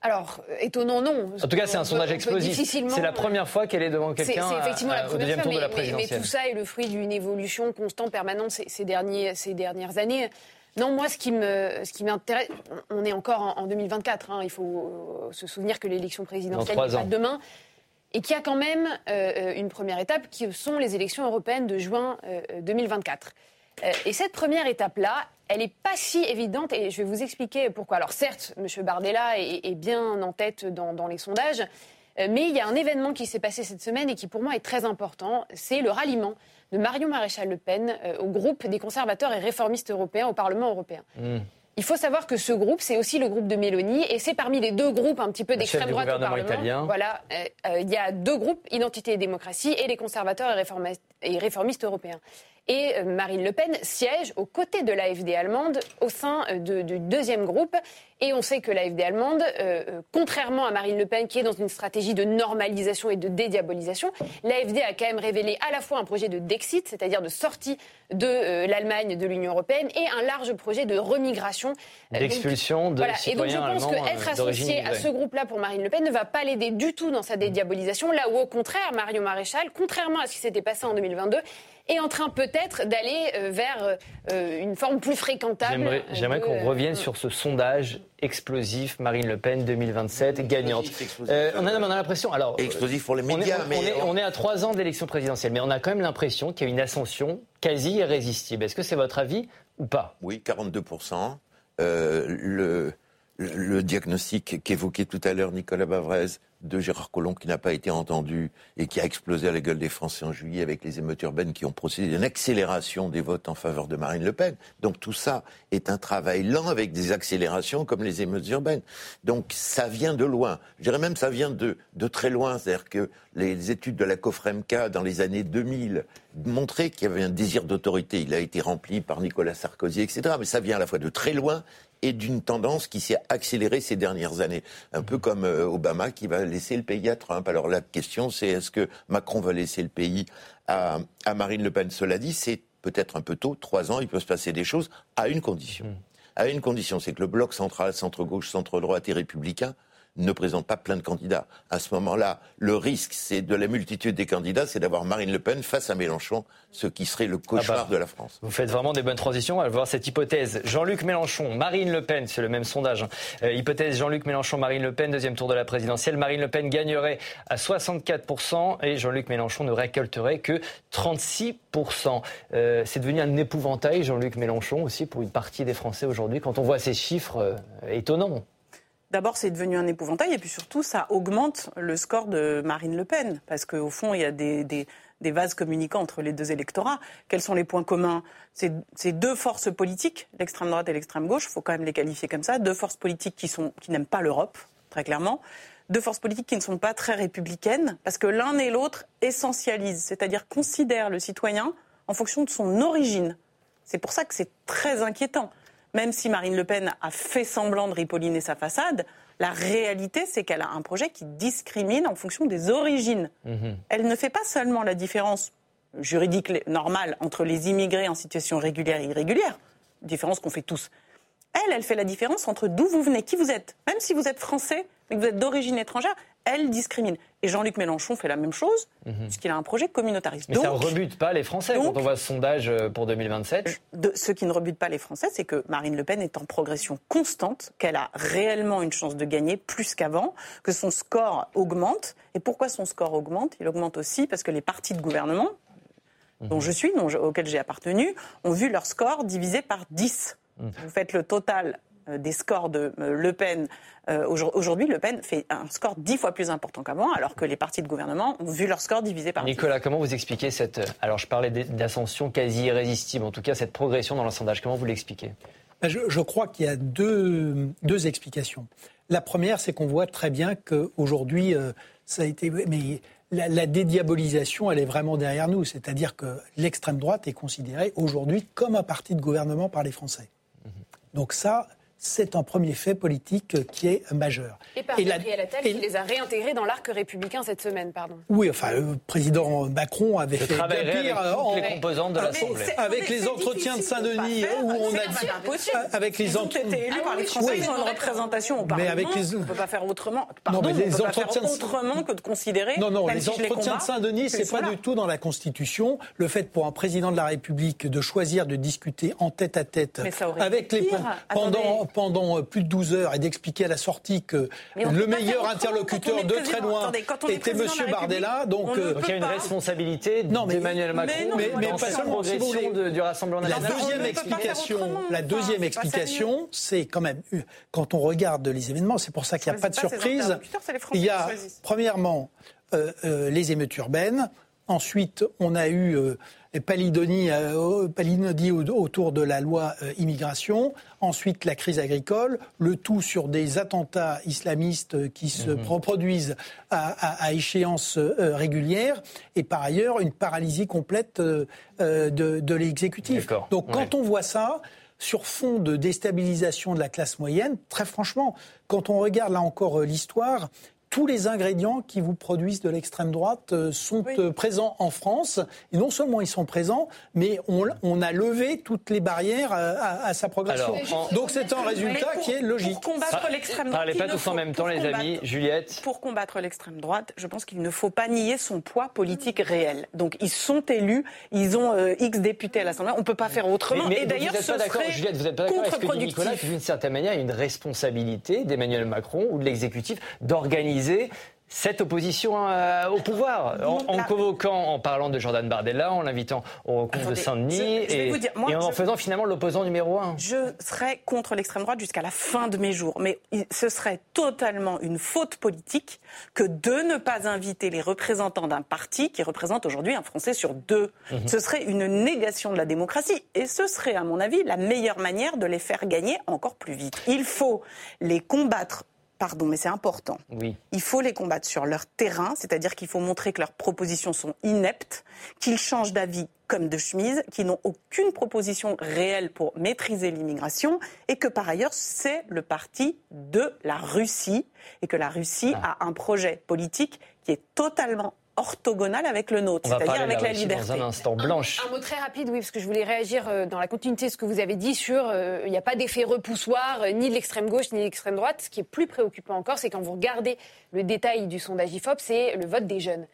alors, étonnant, non. En tout cas, c'est un sondage explosif. C'est la première fois qu'elle est devant quelqu'un C'est effectivement la première fois, mais, mais, tout ça est le fruit d'une évolution constante, permanente ces, derniers, ces dernières années. Non, moi, ce qui me, ce qui m'intéresse, on est encore en, 2024. Hein, il faut euh, se souvenir que l'élection présidentielle est pas demain, et qu'il y a quand même euh, une première étape, qui sont les élections européennes de juin 2024. Euh, et cette première étape-là, elle n'est pas si évidente et je vais vous expliquer pourquoi. Alors certes, M. Bardella est, bien en tête dans, les sondages, euh, mais il y a un événement qui s'est passé cette semaine et qui pour moi est très important, c'est le ralliement de Marion Maréchal Le Pen euh, au groupe des conservateurs et réformistes européens au Parlement européen. Hmm. Il faut savoir que ce groupe, c'est aussi le groupe de Mélanie, et c'est parmi les deux groupes un petit peu d'extrême droite au Parlement. Italien. Voilà, il y a deux groupes, Identité et démocratie, et les conservateurs et réformistes européens. Et euh, Marine Le Pen siège aux côtés de l'AFD allemande au sein euh, du deuxième groupe. Et on sait que l'AFD allemande, euh, contrairement à Marine Le Pen qui est dans une stratégie de normalisation et de dédiabolisation, l'AFD a quand même révélé à la fois un projet de Dexit, c'est-à-dire de sortie de l'Allemagne de l'Union européenne, et un large projet de remigration. D'expulsion de voilà. Et donc je pense qu'être associé à ce groupe-là pour Marine Le Pen ne va pas l'aider du tout dans sa dédiabolisation, là où au contraire, Mario Maréchal, contrairement à ce qui s'était passé en 2022, est en train peut-être d'aller euh, vers euh, une forme plus fréquentable. J'aimerais qu'on revienne sur ce sondage explosif Marine Le Pen 2027 gagnante. Euh, on a, on a l'impression alors explosif pour les médias, on est, mais on est, à trois ans d'élection présidentielle, mais on a quand même l'impression qu'il y a une ascension quasi irrésistible. Est-ce que c'est votre avis ou pas? Oui, 42 le le diagnostic qu'évoquait tout à l'heure Nicolas Bavrez de Gérard Collomb qui n'a pas été entendu et qui a explosé à la gueule des Français en juillet avec les émeutes urbaines qui ont procédé à une accélération des votes en faveur de Marine Le Pen. Donc tout ça est un travail lent avec des accélérations comme les émeutes urbaines. Donc ça vient de loin. Je dirais même ça vient de, de très loin. C'est-à-dire que les études de la COFREMCA dans les années 2000 montraient qu'il y avait un désir d'autorité. Il a été rempli par Nicolas Sarkozy, etc. Mais ça vient à la fois de très loin et d'une tendance qui s'est accélérée ces dernières années. Un peu comme euh, Obama qui va laisser le pays à Trump. Alors la question, c'est est-ce que Macron va laisser le pays à, Marine Le Pen? Cela dit, c'est peut-être un peu tôt, trois ans, il peut se passer des choses à une condition. Mmh. À une condition, c'est que le bloc central, centre-gauche, centre-droite et républicain ne présente pas plein de candidats. À ce moment-là, le risque, c'est de la multitude des candidats, c'est d'avoir Marine Le Pen face à Mélenchon, ce qui serait le cauchemar ah bah, de la France. Vous faites vraiment des bonnes transitions. On va voir cette hypothèse. Jean-Luc Mélenchon, Marine Le Pen, c'est le même sondage. Hein. Euh, hypothèse Jean-Luc Mélenchon, Marine Le Pen, deuxième tour de la présidentielle. Marine Le Pen gagnerait à 64% et Jean-Luc Mélenchon ne récolterait que 36%. Euh, c'est devenu un épouvantail, Jean-Luc Mélenchon, aussi pour une partie des Français aujourd'hui, quand on voit ces chiffres euh, étonnants. D'abord, c'est devenu un épouvantail, et puis surtout, ça augmente le score de Marine Le Pen, parce qu'au fond, il y a des, vases communicants entre les deux électorats. Quels sont les points communs? Ces deux forces politiques, l'extrême droite et l'extrême gauche, il faut quand même les qualifier comme ça, deux forces politiques qui, qui n'aiment pas l'Europe, très clairement, deux forces politiques qui ne sont pas très républicaines, parce que l'un et l'autre essentialisent, c'est-à-dire considèrent le citoyen en fonction de son origine. C'est pour ça que c'est très inquiétant même si Marine Le Pen a fait semblant de ripolliner sa façade, la réalité, c'est qu'elle a un projet qui discrimine en fonction des origines. Mhm. Elle ne fait pas seulement la différence juridique normale entre les immigrés en situation régulière et irrégulière, différence qu'on fait tous. Elle, elle fait la différence entre d'où vous venez, qui vous êtes. Même si vous êtes français, mais que vous êtes d'origine étrangère, elle discrimine. Et Jean-Luc Mélenchon fait la même chose, mhm. puisqu'il a un projet communautariste. Mais ça ne rebute pas les Français quand on voit ce sondage euh, pour 2027 de, Ce qui ne rebute pas les Français, c'est que Marine Le Pen est en progression constante, qu'elle a réellement une chance de gagner plus qu'avant, que son score augmente. Et pourquoi son score augmente? Il augmente aussi parce que les partis de gouvernement, dont mhm. je suis, dont auxquels j'ai appartenu, ont vu leur score divisé par 10. Mhm. Vous faites le total euh, des scores de euh, Le Pen. Euh, aujourd'hui, Le Pen fait un score dix fois plus important qu'avant, alors que les partis de gouvernement ont vu leur score divisé par Nicolas, comment vous expliquez cette... Alors je parlais d'ascension quasi irrésistible, en tout cas cette progression dans le sondage. Comment vous l'expliquez? Ben, je, crois qu'il y a deux, deux explications. La première, c'est qu'on voit très bien qu'aujourd'hui, ça a été... Mais la, la, dédiabolisation, elle est vraiment derrière nous. C'est-à-dire que l'extrême droite est considérée aujourd'hui comme un parti de gouvernement par les Français. Donc ça, c'est un premier fait politique qui est majeur. Et par Gabriel Attal qui les a réintégrés dans l'arc républicain cette semaine, pardon. Oui, enfin, le président Macron avait fait bien pire avec les composantes de l'Assemblée. Avec les entretiens de Saint-Denis où on a dit avec les entretiens été élus par les Français, ils ont une représentation au Parlement. Mais avec les... on ne peut pas faire autrement. Pardon, non, mais les entretiens autrement que de considérer. Non, non, les entretiens de Saint-Denis, c'est pas du tout dans la Constitution. Le fait pour un président de la République de choisir de discuter en tête à tête avec les pendant pendant euh, plus de 12 heures et d'expliquer à la sortie que le meilleur interlocuteur de très loin était M. Bardella. Donc, euh, il y a une responsabilité d'Emmanuel Macron mais, mais, pas seulement du Rassemblement national. La deuxième explication, la deuxième explication, c'est quand même quand on regarde les événements, c'est pour ça qu'il n'y a pas de surprise. Il y a premièrement euh, les émeutes urbaines. Ensuite, on a eu Palidonie, euh, autour de la loi euh, immigration, ensuite la crise agricole, le tout sur des attentats islamistes qui se mhm. reproduisent à, échéance euh, régulière, et par ailleurs une paralysie complète de, l'exécutif. Donc quand on voit ça, sur fond de déstabilisation de la classe moyenne, très franchement, quand on regarde là encore l'histoire, tous les ingrédients qui vous produisent de l'extrême droite euh, sont euh, présents en France. Et non seulement ils sont présents, mais on, a levé toutes les barrières euh, à, sa progression. Donc c'est un résultat qui est logique. Pour combattre l'extrême droite, parlez pas tous en même temps, les amis. Juliette. Pour combattre l'extrême droite, je pense qu'il ne faut pas nier son poids politique réel. Donc ils sont élus, ils ont X députés à l'Assemblée. On ne peut pas faire autrement. et d'ailleurs, ce pas d'accord, Juliette, vous n'êtes pas d'accord avec ce que dit Nicolas, d'une certaine manière, il y a une responsabilité d'Emmanuel Macron ou de l'exécutif d'organiser cette opposition euh, au pouvoir, en, convoquant, en parlant de Jordan Bardella, en l'invitant au compte de Saint-Denis et, en faisant finalement l'opposant numéro un. Je serais contre l'extrême droite jusqu'à la fin de mes jours, mais ce serait totalement une faute politique que de ne pas inviter les représentants d'un parti qui représente aujourd'hui un Français sur deux. Mhm. Ce serait une négation de la démocratie et ce serait, à mon avis, la meilleure manière de les faire gagner encore plus vite. Il faut les combattre pardon, mais c'est important. Oui. Il faut les combattre sur leur terrain, c'est-à-dire qu'il faut montrer que leurs propositions sont ineptes, qu'ils changent d'avis comme de chemise, qu'ils n'ont aucune proposition réelle pour maîtriser l'immigration, et que par ailleurs, c'est le parti de la Russie, et que la Russie ah. a un projet politique qui est totalement orthogonal avec le nôtre, c'est-à-dire avec la, liberté. Dans un instant, Blanche. Un, mot très rapide, oui, parce que je voulais réagir euh, dans la continuité de ce que vous avez dit sur euh, il n'y a pas d'effet repoussoir euh, ni de l'extrême gauche ni de l'extrême droite. Ce qui est plus préoccupant encore, c'est quand vous regardez le détail du sondage IFOP, c'est le vote des jeunes.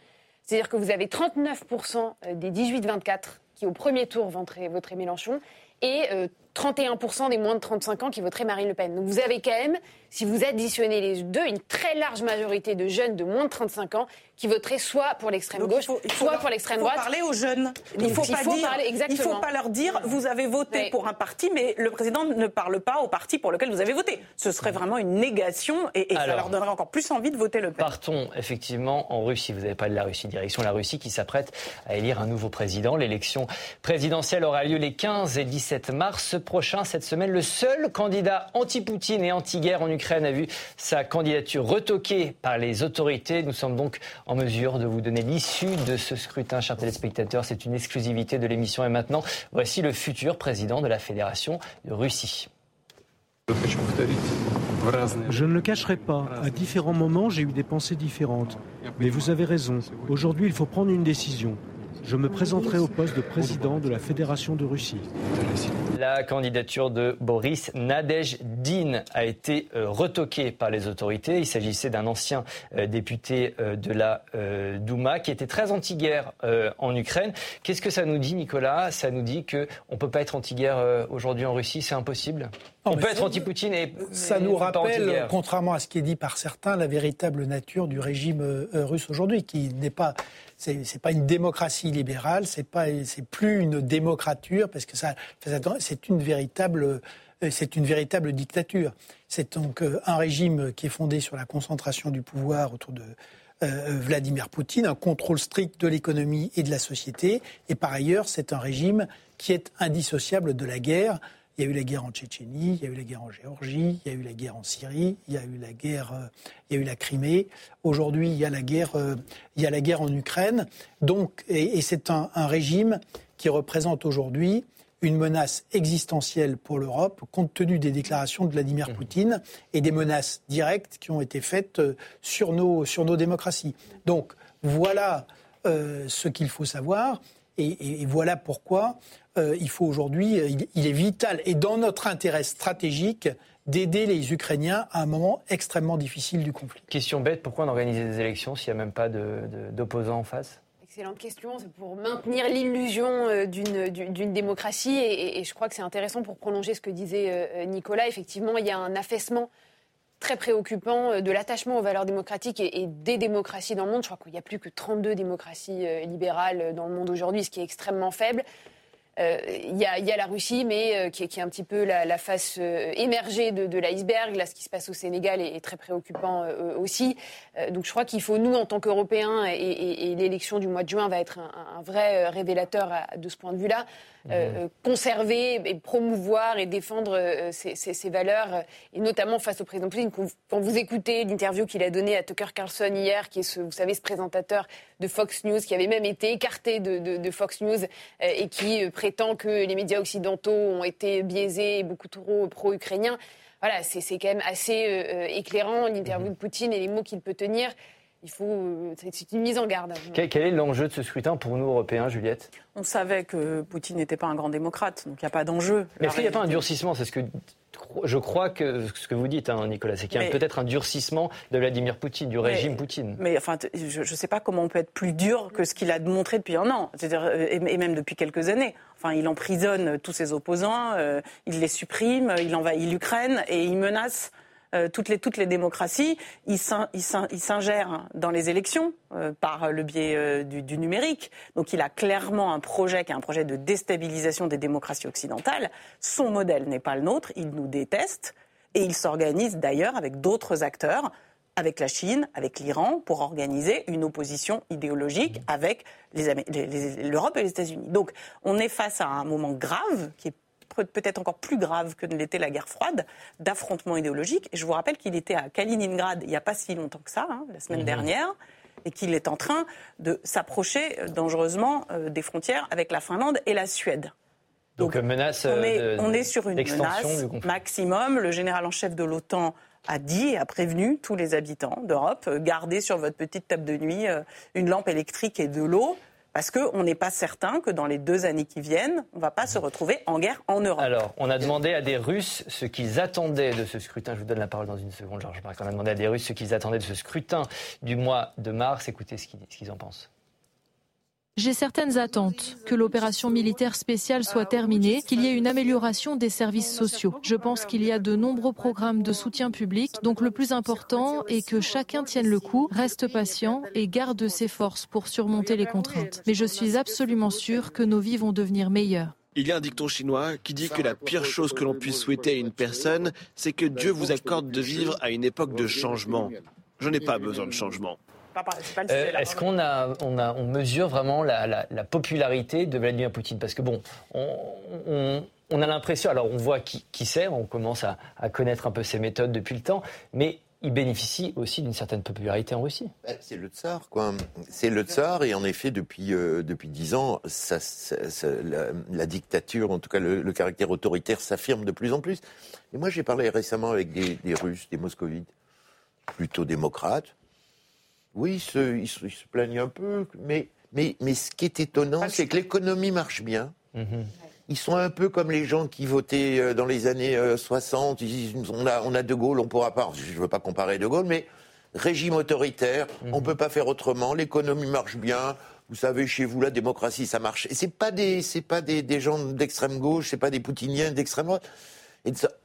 C'est-à-dire que vous avez 39% des 18-24 qui au premier tour voteraient Mélenchon et 31% des moins de 35 ans qui voteraient Marine Le Pen. Donc vous avez quand même, si vous additionnez les deux, une très large majorité de jeunes de moins de 35 ans qui voteraient soit pour l'extrême gauche, soit pour l'extrême droite. Il faut parler aux jeunes. Il faut, pas dire, il faut pas leur dire vous avez voté pour un parti, mais le président ne parle pas au parti pour lequel vous avez voté. Ce serait vraiment une négation et, ça leur donnerait encore plus envie de voter Le Pen. Partons effectivement en Russie. Vous n'avez pas de la Russie, direction la Russie qui s'apprête à élire un nouveau président. L'élection présidentielle aura lieu les 15 et 17 mars prochain. Cette semaine, le seul candidat anti-Poutine et anti-guerre en Ukraine a vu sa candidature retoquée par les autorités. Nous sommes donc en mesure de vous donner l'issue de ce scrutin, chers téléspectateurs. C'est une exclusivité de l'émission. Et maintenant, voici le futur président de la Fédération de Russie. Je ne le cacherai pas, à différents moments j'ai eu des pensées différentes. Mais vous avez raison, aujourd'hui il faut prendre une décision je me présenterai au poste de président de la Fédération de Russie. La candidature de Boris Nadejdin a été euh, retoquée par les autorités. Il s'agissait d'un ancien euh, député euh, de la Douma qui était très anti-guerre en Ukraine. Qu'est-ce que ça nous dit, Nicolas? Ça nous dit qu'on ne peut pas être anti-guerre aujourd'hui en Russie, c'est impossible? On peut être anti-Poutine et. Ça nous rappelle, contrairement à ce qui est dit par certains, la véritable nature du régime russe aujourd'hui, qui n'est pas c'est pas une démocratie libérale, c'est pas, c'est plus une démocrature parce que ça, c'est une véritable, euh, c'est une véritable dictature. C'est donc euh, un régime qui est fondé sur la concentration du pouvoir autour de euh, Vladimir Poutine, un contrôle strict de l'économie et de la société, et par ailleurs, c'est un régime qui est indissociable de la guerre. Il y a eu la guerre en Tchétchénie, il y a eu la guerre en Géorgie, il y a eu la guerre en Syrie, il y a eu la guerre, euh, il y a eu la Crimée. Aujourd'hui, il y a la guerre, euh, il y a la guerre en Ukraine. Donc, et, c'est un, régime qui représente aujourd'hui une menace existentielle pour l'Europe, compte tenu des déclarations de Vladimir mmh. Poutine et des menaces directes qui ont été faites euh, sur nos, sur nos démocraties. Donc, voilà ce qu'il faut savoir. Et, voilà pourquoi euh, il faut aujourd'hui, euh, il, est vital et dans notre intérêt stratégique d'aider les Ukrainiens à un moment extrêmement difficile du conflit. Question bête, pourquoi on organise des élections s'il n'y a même pas d'opposants en face? Excellente question, c'est pour maintenir l'illusion euh, d'une démocratie et, je crois que c'est intéressant pour prolonger ce que disait Nicolas. Effectivement, il y a un affaissement très préoccupant euh, de l'attachement aux valeurs démocratiques et, des démocraties dans le monde. Je crois qu'il n'y a plus que 32 démocraties euh, libérales euh, dans le monde aujourd'hui, ce qui est extrêmement faible. Il y, a la Russie, mais qui, est, un petit peu la, face émergée de, l'iceberg. Là, ce qui se passe au Sénégal est, très préoccupant aussi. donc, je crois qu'il faut, nous, en tant qu'Européens, et, l'élection du mois de juin va être un, vrai révélateur de ce point de vue-là, euh, conserver et promouvoir et défendre euh, ces, valeurs, et notamment face au président Poutine. Quand vous écoutez l'interview qu'il a donnée à Tucker Carlson hier, qui est, ce, vous savez, ce présentateur de Fox News, qui avait même été écarté de, Fox News euh, et qui prétend que les médias occidentaux ont été biaisés et beaucoup trop pro-ukrainiens. Voilà, c'est quand même assez éclairant l'interview de Poutine et les mots qu'il peut tenir il faut, euh, c'est une mise en garde. Quel, est l'enjeu de ce scrutin pour nous, Européens, Juliette? On savait que Poutine n'était pas un grand démocrate, donc il n'y a pas d'enjeu. Mais est-ce qu'il n'y a pas un durcissement? C'est ce que je crois que ce que vous dites, hein, Nicolas, c'est qu'il y a peut-être un durcissement de Vladimir Poutine, du régime Poutine. Mais enfin, je ne sais pas comment on peut être plus dur que ce qu'il a montré depuis un an, euh, et même depuis quelques années. Enfin, il emprisonne tous ses opposants, euh, il les supprime, il envahit l'Ukraine et il menace euh, toutes, les, toutes les démocraties, ils s'ingèrent dans les élections euh, par le biais euh, du, numérique. Donc il a clairement un projet qui est un projet de déstabilisation des démocraties occidentales. Son modèle n'est pas le nôtre, il nous déteste et il s'organise d'ailleurs avec d'autres acteurs avec la Chine, avec l'Iran, pour organiser une opposition idéologique avec l'Europe et les États-Unis. Donc on est face à un moment grave qui est peut-être encore plus grave que ne l'était la guerre froide, d'affrontement idéologique. Et je vous rappelle qu'il était à Kaliningrad il n'y a pas si longtemps que ça, hein, la semaine mhm. dernière, et qu'il est en train de s'approcher dangereusement euh, des frontières avec la Finlande et la Suède. Donc, menace. On est, on est sur une menace maximum. Le général en chef de l'OTAN a dit et a prévenu tous les habitants d'Europe, euh, gardez sur votre petite table de nuit euh, une lampe électrique et de l'eau. Parce qu'on n'est pas certain que dans les deux années qui viennent, on ne va pas se retrouver en guerre en Europe. Alors, on a demandé à des Russes ce qu'ils attendaient de ce scrutin. Je vous donne la parole dans une seconde, Georges Marc. On a demandé à des Russes ce qu'ils attendaient de ce scrutin du mois de mars. Écoutez ce qu'ils en pensent. J'ai certaines attentes, que l'opération militaire spéciale soit terminée, qu'il y ait une amélioration des services sociaux. Je pense qu'il y a de nombreux programmes de soutien public, donc le plus important est que chacun tienne le coup, reste patient et garde ses forces pour surmonter les contraintes. Mais je suis absolument sûr que nos vies vont devenir meilleures. Il y a un dicton chinois qui dit que la pire chose que l'on puisse souhaiter à une personne, c'est que Dieu vous accorde de vivre à une époque de changement. Je n'ai pas besoin de changement. Euh, est-ce qu'on a, on a, on mesure vraiment la, popularité de Vladimir Poutine? Parce que bon, on, a l'impression, alors on voit qui, qui c'est, on commence à, connaître un peu ses méthodes depuis le temps, mais il bénéficie aussi d'une certaine popularité en Russie. Ben, c'est le tsar, quoi. C'est le tsar, et en effet, depuis euh, depuis dix ans, ça, la, dictature, en tout cas le, caractère autoritaire, s'affirme de plus en plus. Et moi, j'ai parlé récemment avec des, des Russes, des Moscovites, plutôt démocrates, oui, ils se, plaignent un peu, mais, mais, mais ce qui est étonnant, c'est que l'économie marche bien. Mhm. Ils sont un peu comme les gens qui votaient euh, dans les années 60. Euh, ils disent on a, on a De Gaulle, on pourra pas. Je ne veux pas comparer De Gaulle, mais régime autoritaire, on ne mhm. peut pas faire autrement. L'économie marche bien. Vous savez, chez vous, la démocratie, ça marche. Et c'est pas des, c'est pas des, des gens d'extrême gauche, c'est pas des poutiniens d'extrême droite.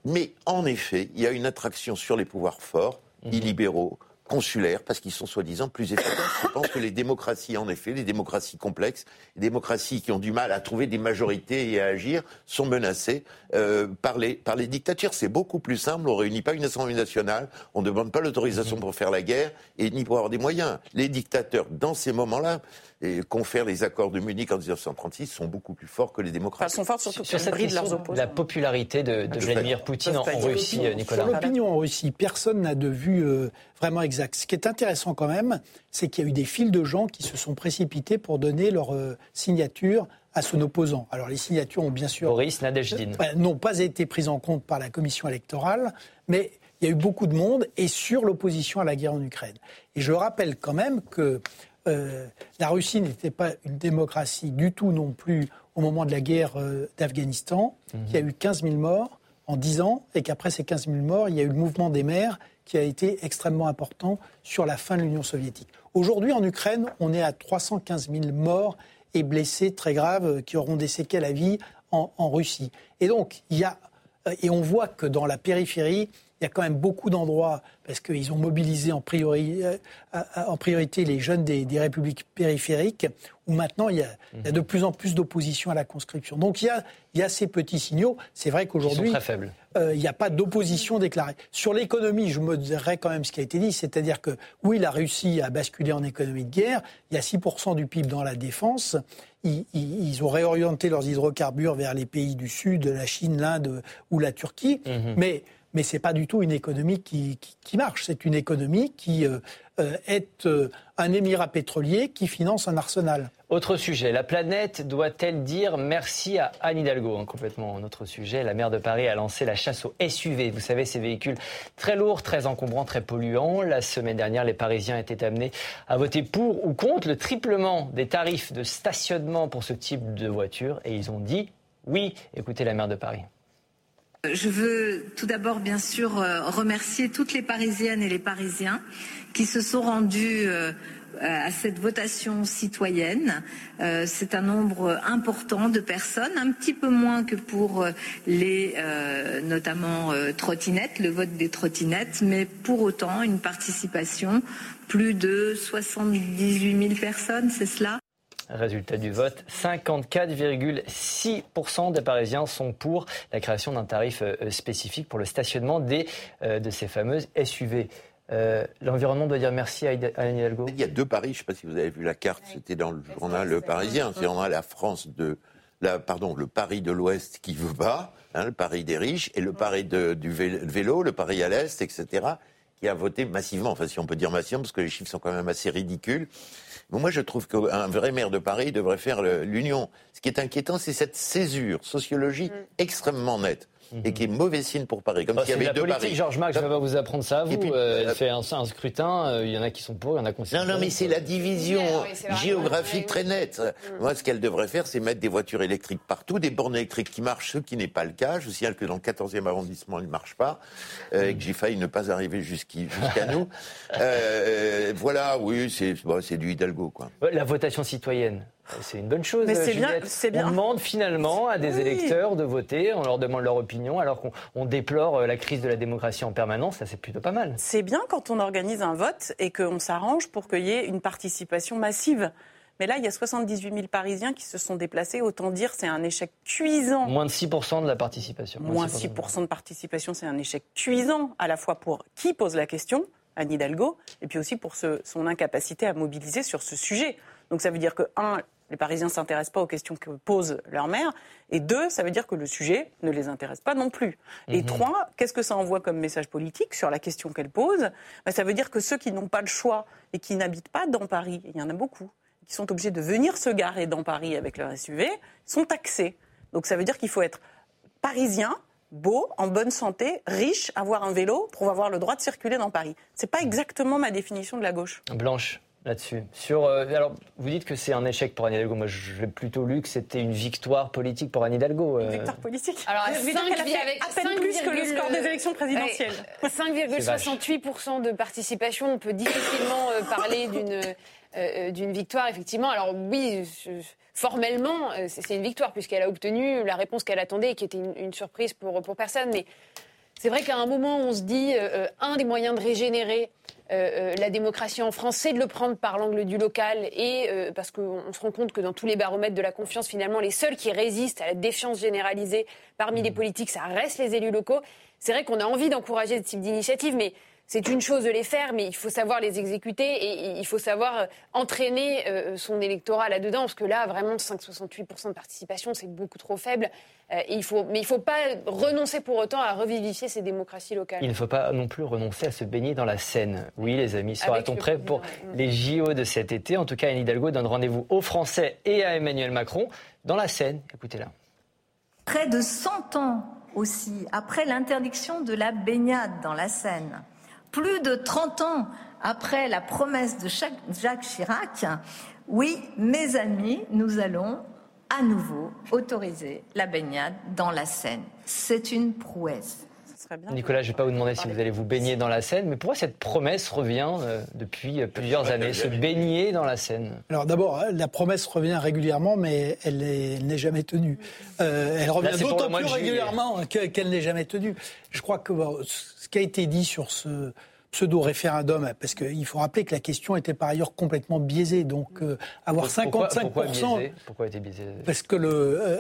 Mais en effet, il y a une attraction sur les pouvoirs forts, mhm. illibéraux, consulaires parce qu'ils sont soi-disant plus efficaces. Je pense que les démocraties, en effet, les démocraties complexes, les démocraties qui ont du mal à trouver des majorités et à agir, sont menacées euh, par, les, par les dictatures. C'est beaucoup plus simple. On ne réunit pas une assemblée nationale, on ne demande pas l'autorisation pour faire la guerre et ni pour avoir des moyens. Les dictateurs, dans ces moments-là, et confèrent les accords de Munich en 1936 sont beaucoup plus forts que les démocrates. sont forts surtout sur, cette de leurs opposants. La popularité de, Vladimir Poutine en, Russie, Nicolas. Sur l'opinion en Russie, personne n'a de vue euh, vraiment exacte. Ce qui est intéressant quand même, c'est qu'il y a eu des files de gens qui se sont précipités pour donner leur euh, signature à son opposant. Alors les signatures ont bien sûr... Boris Nadejdin. Euh, n'ont pas été prises en compte par la commission électorale, mais il y a eu beaucoup de monde et sur l'opposition à la guerre en Ukraine. Et je rappelle quand même que euh, la Russie n'était pas une démocratie du tout non plus au moment de la guerre euh, d'Afghanistan, Il y a eu 15 000 morts en 10 ans, et qu'après ces 15 000 morts, il y a eu le mouvement des mers qui a été extrêmement important sur la fin de l'Union soviétique. Aujourd'hui, en Ukraine, on est à 315 000 morts et blessés très graves euh, qui auront des séquelles à vie en, en Russie. Et donc, il y a, et on voit que dans la périphérie, il y a quand même beaucoup d'endroits, parce qu'ils ont mobilisé en priorité, euh, en priorité les jeunes des, républiques périphériques, où maintenant il y, a, de plus en plus d'opposition à la conscription. Donc il y a, il y a ces petits signaux. C'est vrai qu'aujourd'hui, euh, il n'y a pas d'opposition déclarée. Sur l'économie, je me dirais quand même ce qui a été dit, c'est-à-dire que oui, la Russie a basculé en économie de guerre, il y a 6% du PIB dans la défense, ils, ils, ont réorienté leurs hydrocarbures vers les pays du Sud, la Chine, l'Inde ou la Turquie, mhm. mais mais ce n'est pas du tout une économie qui, marche. C'est une économie qui euh, euh, est euh, un émirat pétrolier qui finance un arsenal. Autre sujet, la planète doit-elle dire merci à Anne Hidalgo hein, Complètement autre sujet, la maire de Paris a lancé la chasse aux SUV. Vous savez, ces véhicules très lourds, très encombrants, très polluants. La semaine dernière, les Parisiens étaient amenés à voter pour ou contre le triplement des tarifs de stationnement pour ce type de voiture. Et ils ont dit oui. Écoutez la maire de Paris. Je veux tout d'abord, bien sûr, euh, remercier toutes les Parisiennes et les Parisiens qui se sont rendus euh, à cette votation citoyenne. Euh, c'est un nombre important de personnes, un petit peu moins que pour les notamment trottinettes, le vote des trottinettes, mais pour autant une participation plus de 78 000 personnes, c'est cela? Résultat du vote, 54,6% des Parisiens sont pour la création d'un tarif euh, spécifique pour le stationnement des, euh, de ces fameuses SUV. Euh, l'environnement doit dire merci à Anne Hidalgo. Il y a deux Paris, je ne sais pas si vous avez vu la carte, c'était dans le journal Le Parisien. C'est on a la France de, la, pardon, le Paris de l'Ouest qui veut pas, hein, le Paris des riches, et le Paris du vélo, le Paris à l'Est, etc., qui a voté massivement, enfin si on peut dire massivement, parce que les chiffres sont quand même assez ridicules. Mais moi, je trouve qu'un vrai maire de Paris devrait faire l'union. Ce qui est inquiétant, c'est cette césure sociologique mm. extrêmement nette et qui est mauvais signe pour Paris. Comme oh, s'il y avait la deux politique, Georges Marc, je vais pas vous apprendre ça. Vous, puis, euh, elle fait un, un scrutin, euh, il y en a qui sont pour, il y en a qui sont Non, non, mais c'est la division géographique très nette. Mm. Moi, ce qu'elle devrait faire, c'est mettre des voitures électriques partout, des bornes électriques qui marchent, ce qui n'est pas le cas. Je signale que dans le 14e arrondissement, ils ne marchent pas, euh, et que j'ai failli ne pas arriver jusqu'à nous. Euh, voilà, oui, c'est bon, du Hidalgo, quoi. La votation citoyenne. C'est une bonne chose. Mais c'est bien, bien, On demande finalement à des électeurs de voter, on leur demande leur opinion, alors qu'on déplore euh, la crise de la démocratie en permanence. Ça, c'est plutôt pas mal. C'est bien quand on organise un vote et qu'on s'arrange pour qu'il y ait une participation massive. Mais là, il y a 78 000 Parisiens qui se sont déplacés. Autant dire, c'est un échec cuisant. Moins de 6 de la participation. Moins 6% de participation, c'est un échec cuisant, à la fois pour qui pose la question, Anne Hidalgo, et puis aussi pour son incapacité à mobiliser sur ce sujet. Donc ça veut dire que, un, les Parisiens ne s'intéressent pas aux questions que pose leur maire. Et deux, ça veut dire que le sujet ne les intéresse pas non plus. Et mhm. trois, qu'est-ce que ça envoie comme message politique sur la question qu'elle pose? Ben, Ça veut dire que ceux qui n'ont pas le choix et qui n'habitent pas dans Paris, il y en a beaucoup, qui sont obligés de venir se garer dans Paris avec leur SUV, sont taxés. Donc ça veut dire qu'il faut être parisien, beau, en bonne santé, riche, avoir un vélo pour avoir le droit de circuler dans Paris. C'est pas exactement ma définition de la gauche. Blanche là-dessus. Sur, euh, alors, vous dites que c'est un échec pour Anne Hidalgo. Moi, j'ai plutôt lu que c'était une victoire politique pour Anne Hidalgo. Euh. Une victoire politique Alors, 5, avec à peine plus que le score des élections présidentielles. 5,68% de participation, on peut difficilement euh, parler d'une d'une victoire, effectivement. Alors oui, formellement, c'est une victoire puisqu'elle a obtenu la réponse qu'elle attendait et qui était une, une, surprise pour, pour personne. Mais c'est vrai qu'à un moment, on se dit, un des moyens de régénérer euh, euh, la démocratie en France, c'est de le prendre par l'angle du local et euh, parce qu'on se rend compte que dans tous les baromètres de la confiance, finalement, les seuls qui résistent à la défiance généralisée parmi les mmh. politiques, ça reste les élus locaux. C'est vrai qu'on a envie d'encourager ce type d'initiative, mais c'est une chose de les faire, mais il faut savoir les exécuter et il faut savoir euh, entraîner euh, son électorat là-dedans, parce que là, vraiment, 5,68% de participation, c'est beaucoup trop faible. Euh, il faut, mais il ne faut pas renoncer pour autant à revivifier ces démocraties locales. Il ne faut pas non plus renoncer à se baigner dans la Seine. Oui, les amis, sera-t-on prêt pour les JO de cet été? En tout cas, Anne Hidalgo donne rendez-vous aux Français et à Emmanuel Macron dans la Seine. Écoutez-la. Près de 100 ans aussi, après l'interdiction de la baignade dans la Seine, plus de 30 ans après la promesse de Jacques Chirac, oui, mes amis, nous allons à nouveau autoriser la baignade dans la Seine. C'est une prouesse. Nicolas, je ne vais pas vous demander si vous allez vous baigner dans la Seine, mais pourquoi cette promesse revient euh, depuis euh, plusieurs années, se baigner dans la Seine? Alors d'abord, hein, la promesse revient régulièrement, mais elle n'est jamais tenue. Euh, elle revient d'autant plus régulièrement qu'elle n'est jamais tenue. Je crois que ce qui a été dit sur ce pseudo-référendum, parce qu'il faut rappeler que la question était par ailleurs complètement biaisée. Donc euh, avoir 55%... Pourquoi, biaisé pourquoi était biaisé Parce que le, euh,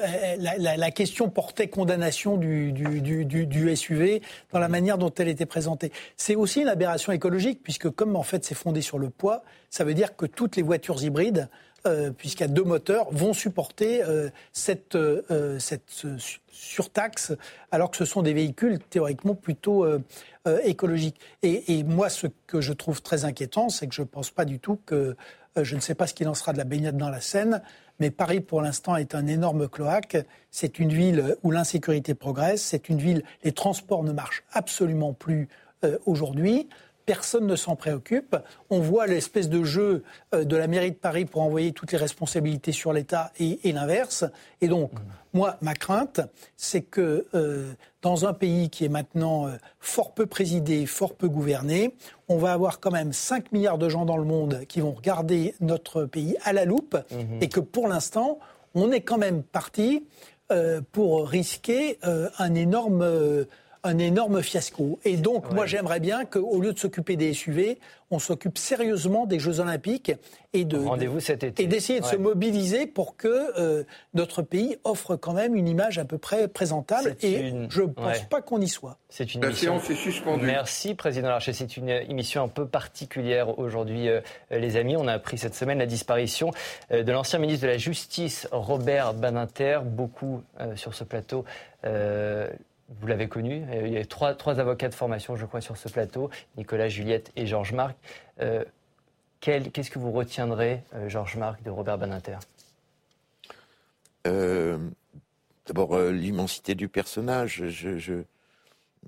la, la, question portait condamnation du, du, du, du, SUV dans la manière dont elle était présentée. C'est aussi une aberration écologique, puisque comme en fait c'est fondé sur le poids, ça veut dire que toutes les voitures hybrides euh, puisqu'il y a deux moteurs, vont supporter euh, cette, euh, cette surtaxe, alors que ce sont des véhicules théoriquement plutôt écologiques. Et, moi, ce que je trouve très inquiétant, c'est que je ne pense pas du tout que, je ne sais pas ce qu'il en sera de la baignade dans la Seine, mais Paris, pour l'instant, est un énorme cloaque. C'est une ville où l'insécurité progresse. C'est une ville, les transports ne marchent absolument plus aujourd'hui personne ne s'en préoccupe. On voit l'espèce de jeu euh, de la mairie de Paris pour envoyer toutes les responsabilités sur l'État et, l'inverse. Et donc, moi, ma crainte, c'est que euh, dans un pays qui est maintenant euh, fort peu présidé, fort peu gouverné, on va avoir quand même 5 milliards de gens dans le monde qui vont regarder notre pays à la loupe mhm. et que pour l'instant, on est quand même parti pour risquer un énorme un énorme fiasco. Et donc, moi, j'aimerais bien qu'au lieu de s'occuper des SUV, on s'occupe sérieusement des Jeux Olympiques et de rendez-vous cet été et d'essayer de se mobiliser pour que euh, notre pays offre quand même une image à peu près présentable. Et je ne pense pas qu'on y soit. C'est une La séance est suspendue. Merci, président Larcher. C'est une émission un peu particulière aujourd'hui, euh, les amis. On a appris cette semaine la disparition euh, de l'ancien ministre de la Justice, Robert Badinter. Beaucoup sur ce plateau vous l'avez connu. Euh, il y a trois, trois avocats de formation, je crois, sur ce plateau Nicolas, Juliette et Georges Marc. Euh, qu'est-ce que vous retiendrez, euh, Georges Marc, de Robert Baninter D'abord, l'immensité du personnage.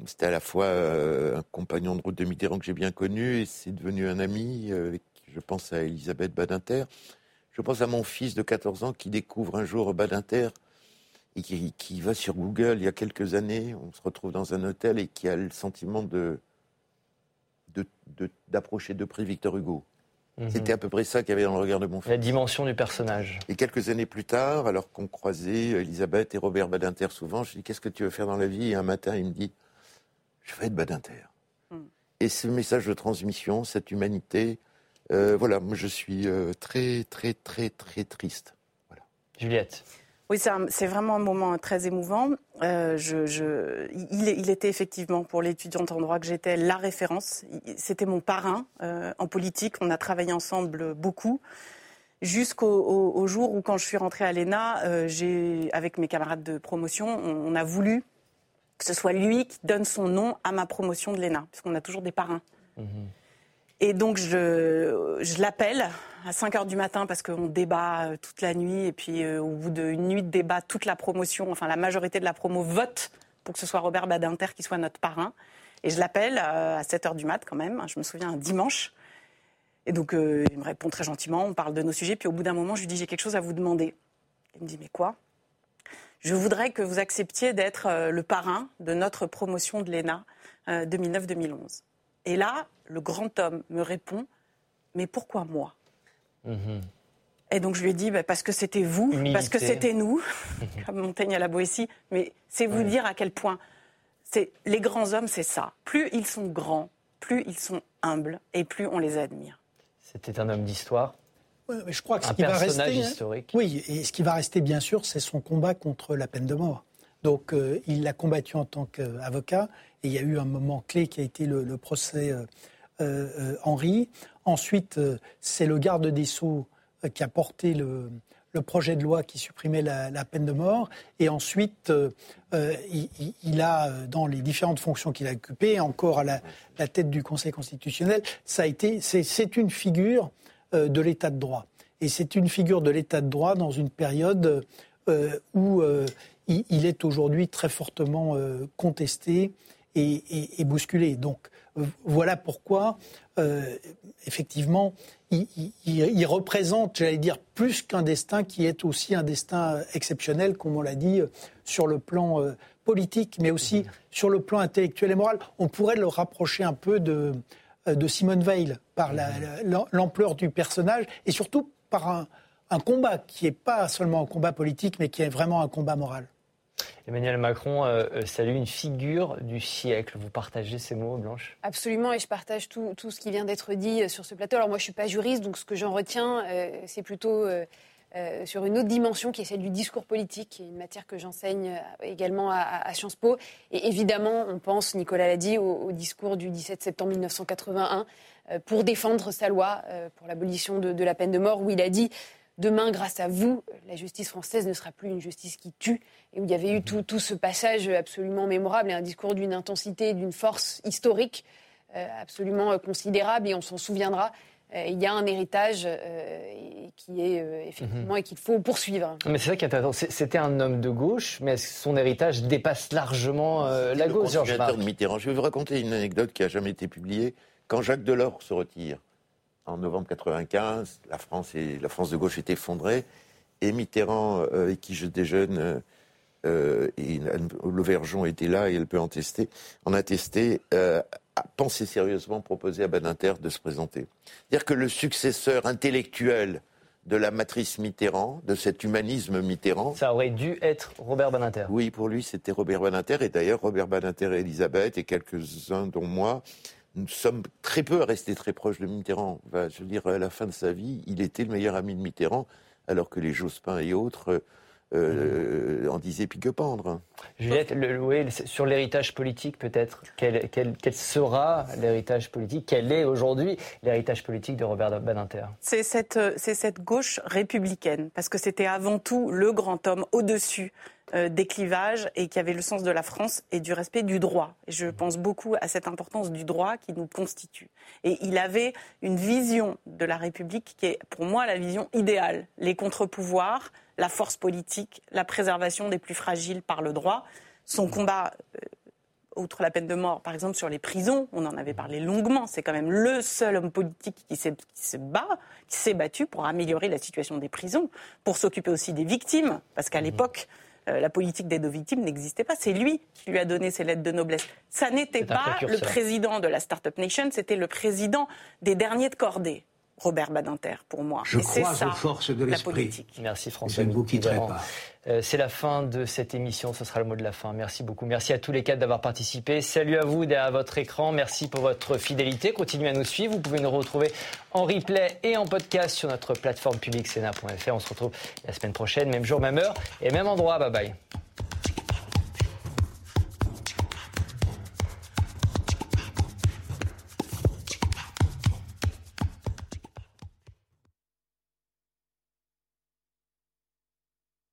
C'était à la fois un compagnon de route de Mitterrand que j'ai bien connu et c'est devenu un ami. je pense à Elisabeth Badinter. Je pense à mon fils de 14 ans qui découvre un jour Badinter et qui, va sur Google il y a quelques années, on se retrouve dans un hôtel et qui a le sentiment de d'approcher de, près Victor Hugo. Mhm. C'était à peu près ça qu'il y avait dans le regard de mon fils. La dimension du personnage. Et quelques années plus tard, alors qu'on croisait Elisabeth et Robert Badinter souvent, je lui dis Qu'est-ce que tu veux faire dans la vie? Et un matin, il me dit Je vais être Badinter. Hmm. Et ce message de transmission, cette humanité, euh, voilà, moi je suis euh, très, très, très, très triste. Voilà. Juliette oui, c'est vraiment un moment très émouvant. Euh, il, était effectivement, pour l'étudiante en droit que j'étais, la référence. C'était mon parrain euh, en politique. On a travaillé ensemble beaucoup. Jusqu'au jour où, quand je suis rentrée à l'ENA, euh, avec mes camarades de promotion, on, a voulu que ce soit lui qui donne son nom à ma promotion de l'ENA, puisqu'on a toujours des parrains. Mmh et donc, je, l'appelle à 5 heures du matin parce qu'on débat euh, toute la nuit. Et puis, euh, au bout d'une nuit de débat, toute la promotion, enfin la majorité de la promo vote pour que ce soit Robert Badinter qui soit notre parrain. Et je l'appelle euh, à 7 heures du mat quand même. Je me souviens, un dimanche. Et donc, il me répond très gentiment. On parle de nos sujets. Puis, au bout d'un moment, je lui dis J'ai quelque chose à vous demander. Il me dit Mais quoi? Je voudrais que vous acceptiez d'être le parrain de notre promotion de l'ENA 2009-2011. Et là, le grand homme me répond Mais pourquoi moi? Mhm. Et donc je lui ai dit bah, Parce que c'était vous, parce que c'était nous, comme Montaigne à la Boétie. Mais c'est vous dire à quel point c'est les grands hommes, c'est ça. Plus ils sont grands, plus ils sont humbles et plus on les admire. C'était un homme d'histoire. mais je crois que ce qui va rester, hein, historique. oui, et ce qui va rester bien sûr, c'est son combat contre la peine de mort. Donc euh, il l'a combattu en tant qu'avocat et il y a eu un moment clé qui a été le, procès euh, euh, Henri. Ensuite, c'est le garde des Sceaux qui a porté le, projet de loi qui supprimait la, peine de mort. Et ensuite, il, a, dans les différentes fonctions qu'il a occupées, encore à la, tête du Conseil constitutionnel, c'est une figure de l'état de droit. Et c'est une figure de l'état de droit dans une période où il, est aujourd'hui très fortement euh, contesté et, bousculé. Donc euh, voilà pourquoi, euh, effectivement, il, représente, j'allais dire, plus qu'un destin qui est aussi un destin exceptionnel, comme on l'a dit, sur le plan politique, mais aussi sur le plan intellectuel et moral. On pourrait le rapprocher un peu de, de Simone Veil par l'ampleur du personnage et surtout par un, un combat qui n'est pas seulement un combat politique, mais qui est vraiment un combat moral. Emmanuel Macron euh, euh, salue une figure du siècle. Vous partagez ces mots, Blanche? Absolument, et je partage tout, tout ce qui vient d'être dit euh, sur ce plateau. Alors moi, je ne suis pas juriste, donc ce que j'en retiens, c'est plutôt sur une autre dimension qui est celle du discours politique, qui est une matière que j'enseigne également à, Sciences Po. Et évidemment, on pense, Nicolas l'a dit, au, discours du 17 septembre 1981 pour défendre sa loi pour l'abolition de, de la peine de mort, où il a dit Demain, grâce à vous, la justice française ne sera plus une justice qui tue, et où il y avait eu tout, tout ce passage absolument mémorable et un discours d'une intensité, d'une force historique euh, absolument euh, considérable, et on s'en souviendra. Euh, il y a un héritage qui est effectivement mhm. et qu'il faut poursuivre. Mais c'est ça qui est intéressant. C'était un homme de gauche, mais son héritage dépasse largement la gauche, Georges de Mitterrand. Je vais vous raconter une anecdote qui n'a jamais été publiée Quand Jacques Delors se retire en novembre 95, la France, et, la France de gauche est effondrée, et Mitterrand, euh, avec qui je déjeune, euh, euh, et Lauvergeon était là et elle peut en tester, en attester, euh, a pensé sérieusement proposer à Badinter de se présenter. C'est-à-dire que le successeur intellectuel de la matrice Mitterrand, de cet humanisme Mitterrand. Ça aurait dû être Robert Badinter. Oui, pour lui, c'était Robert Badinter. Et d'ailleurs, Robert Badinter et Elisabeth, et quelques-uns dont moi, nous sommes très peu restés très proches de Mitterrand. je veux dire, à la fin de sa vie, il était le meilleur ami de Mitterrand, alors que les Jospin et autres euh, en disait pique-pendre. Juliette, le, sur l'héritage politique peut-être, quel, quel, quel, sera l'héritage politique Quel est aujourd'hui l'héritage politique de Robert Badinter? C'est cette, cette gauche républicaine, parce que c'était avant tout le grand homme au-dessus euh, des clivages et qui avait le sens de la France et du respect du droit. Et je pense beaucoup à cette importance du droit qui nous constitue. Et il avait une vision de la République qui est pour moi la vision idéale. Les contre-pouvoirs, la force politique, la préservation des plus fragiles par le droit. Son combat, euh, outre la peine de mort, par exemple sur les prisons, on en avait parlé longuement, c'est quand même le seul homme politique qui, se bat, qui s'est battu pour améliorer la situation des prisons, pour s'occuper aussi des victimes, parce qu'à mmh. l'époque, euh, la politique d'aide aux victimes n'existait pas. C'est lui qui lui a donné ses lettres de noblesse. Ça n'était pas le président de la Startup Nation, c'était le président des derniers de cordée. Robert Badinter, pour moi. Je crois aux forces de l'esprit. Merci François. Je ne vous quitterai pas. Euh, c'est la fin de cette émission, ce sera le mot de la fin. Merci beaucoup. Merci à tous les quatre d'avoir participé. Salut à vous derrière votre écran. Merci pour votre fidélité. Continuez à nous suivre. Vous pouvez nous retrouver en replay et en podcast sur notre plateforme publique On se retrouve la semaine prochaine, même jour, même heure et même endroit. Bye bye.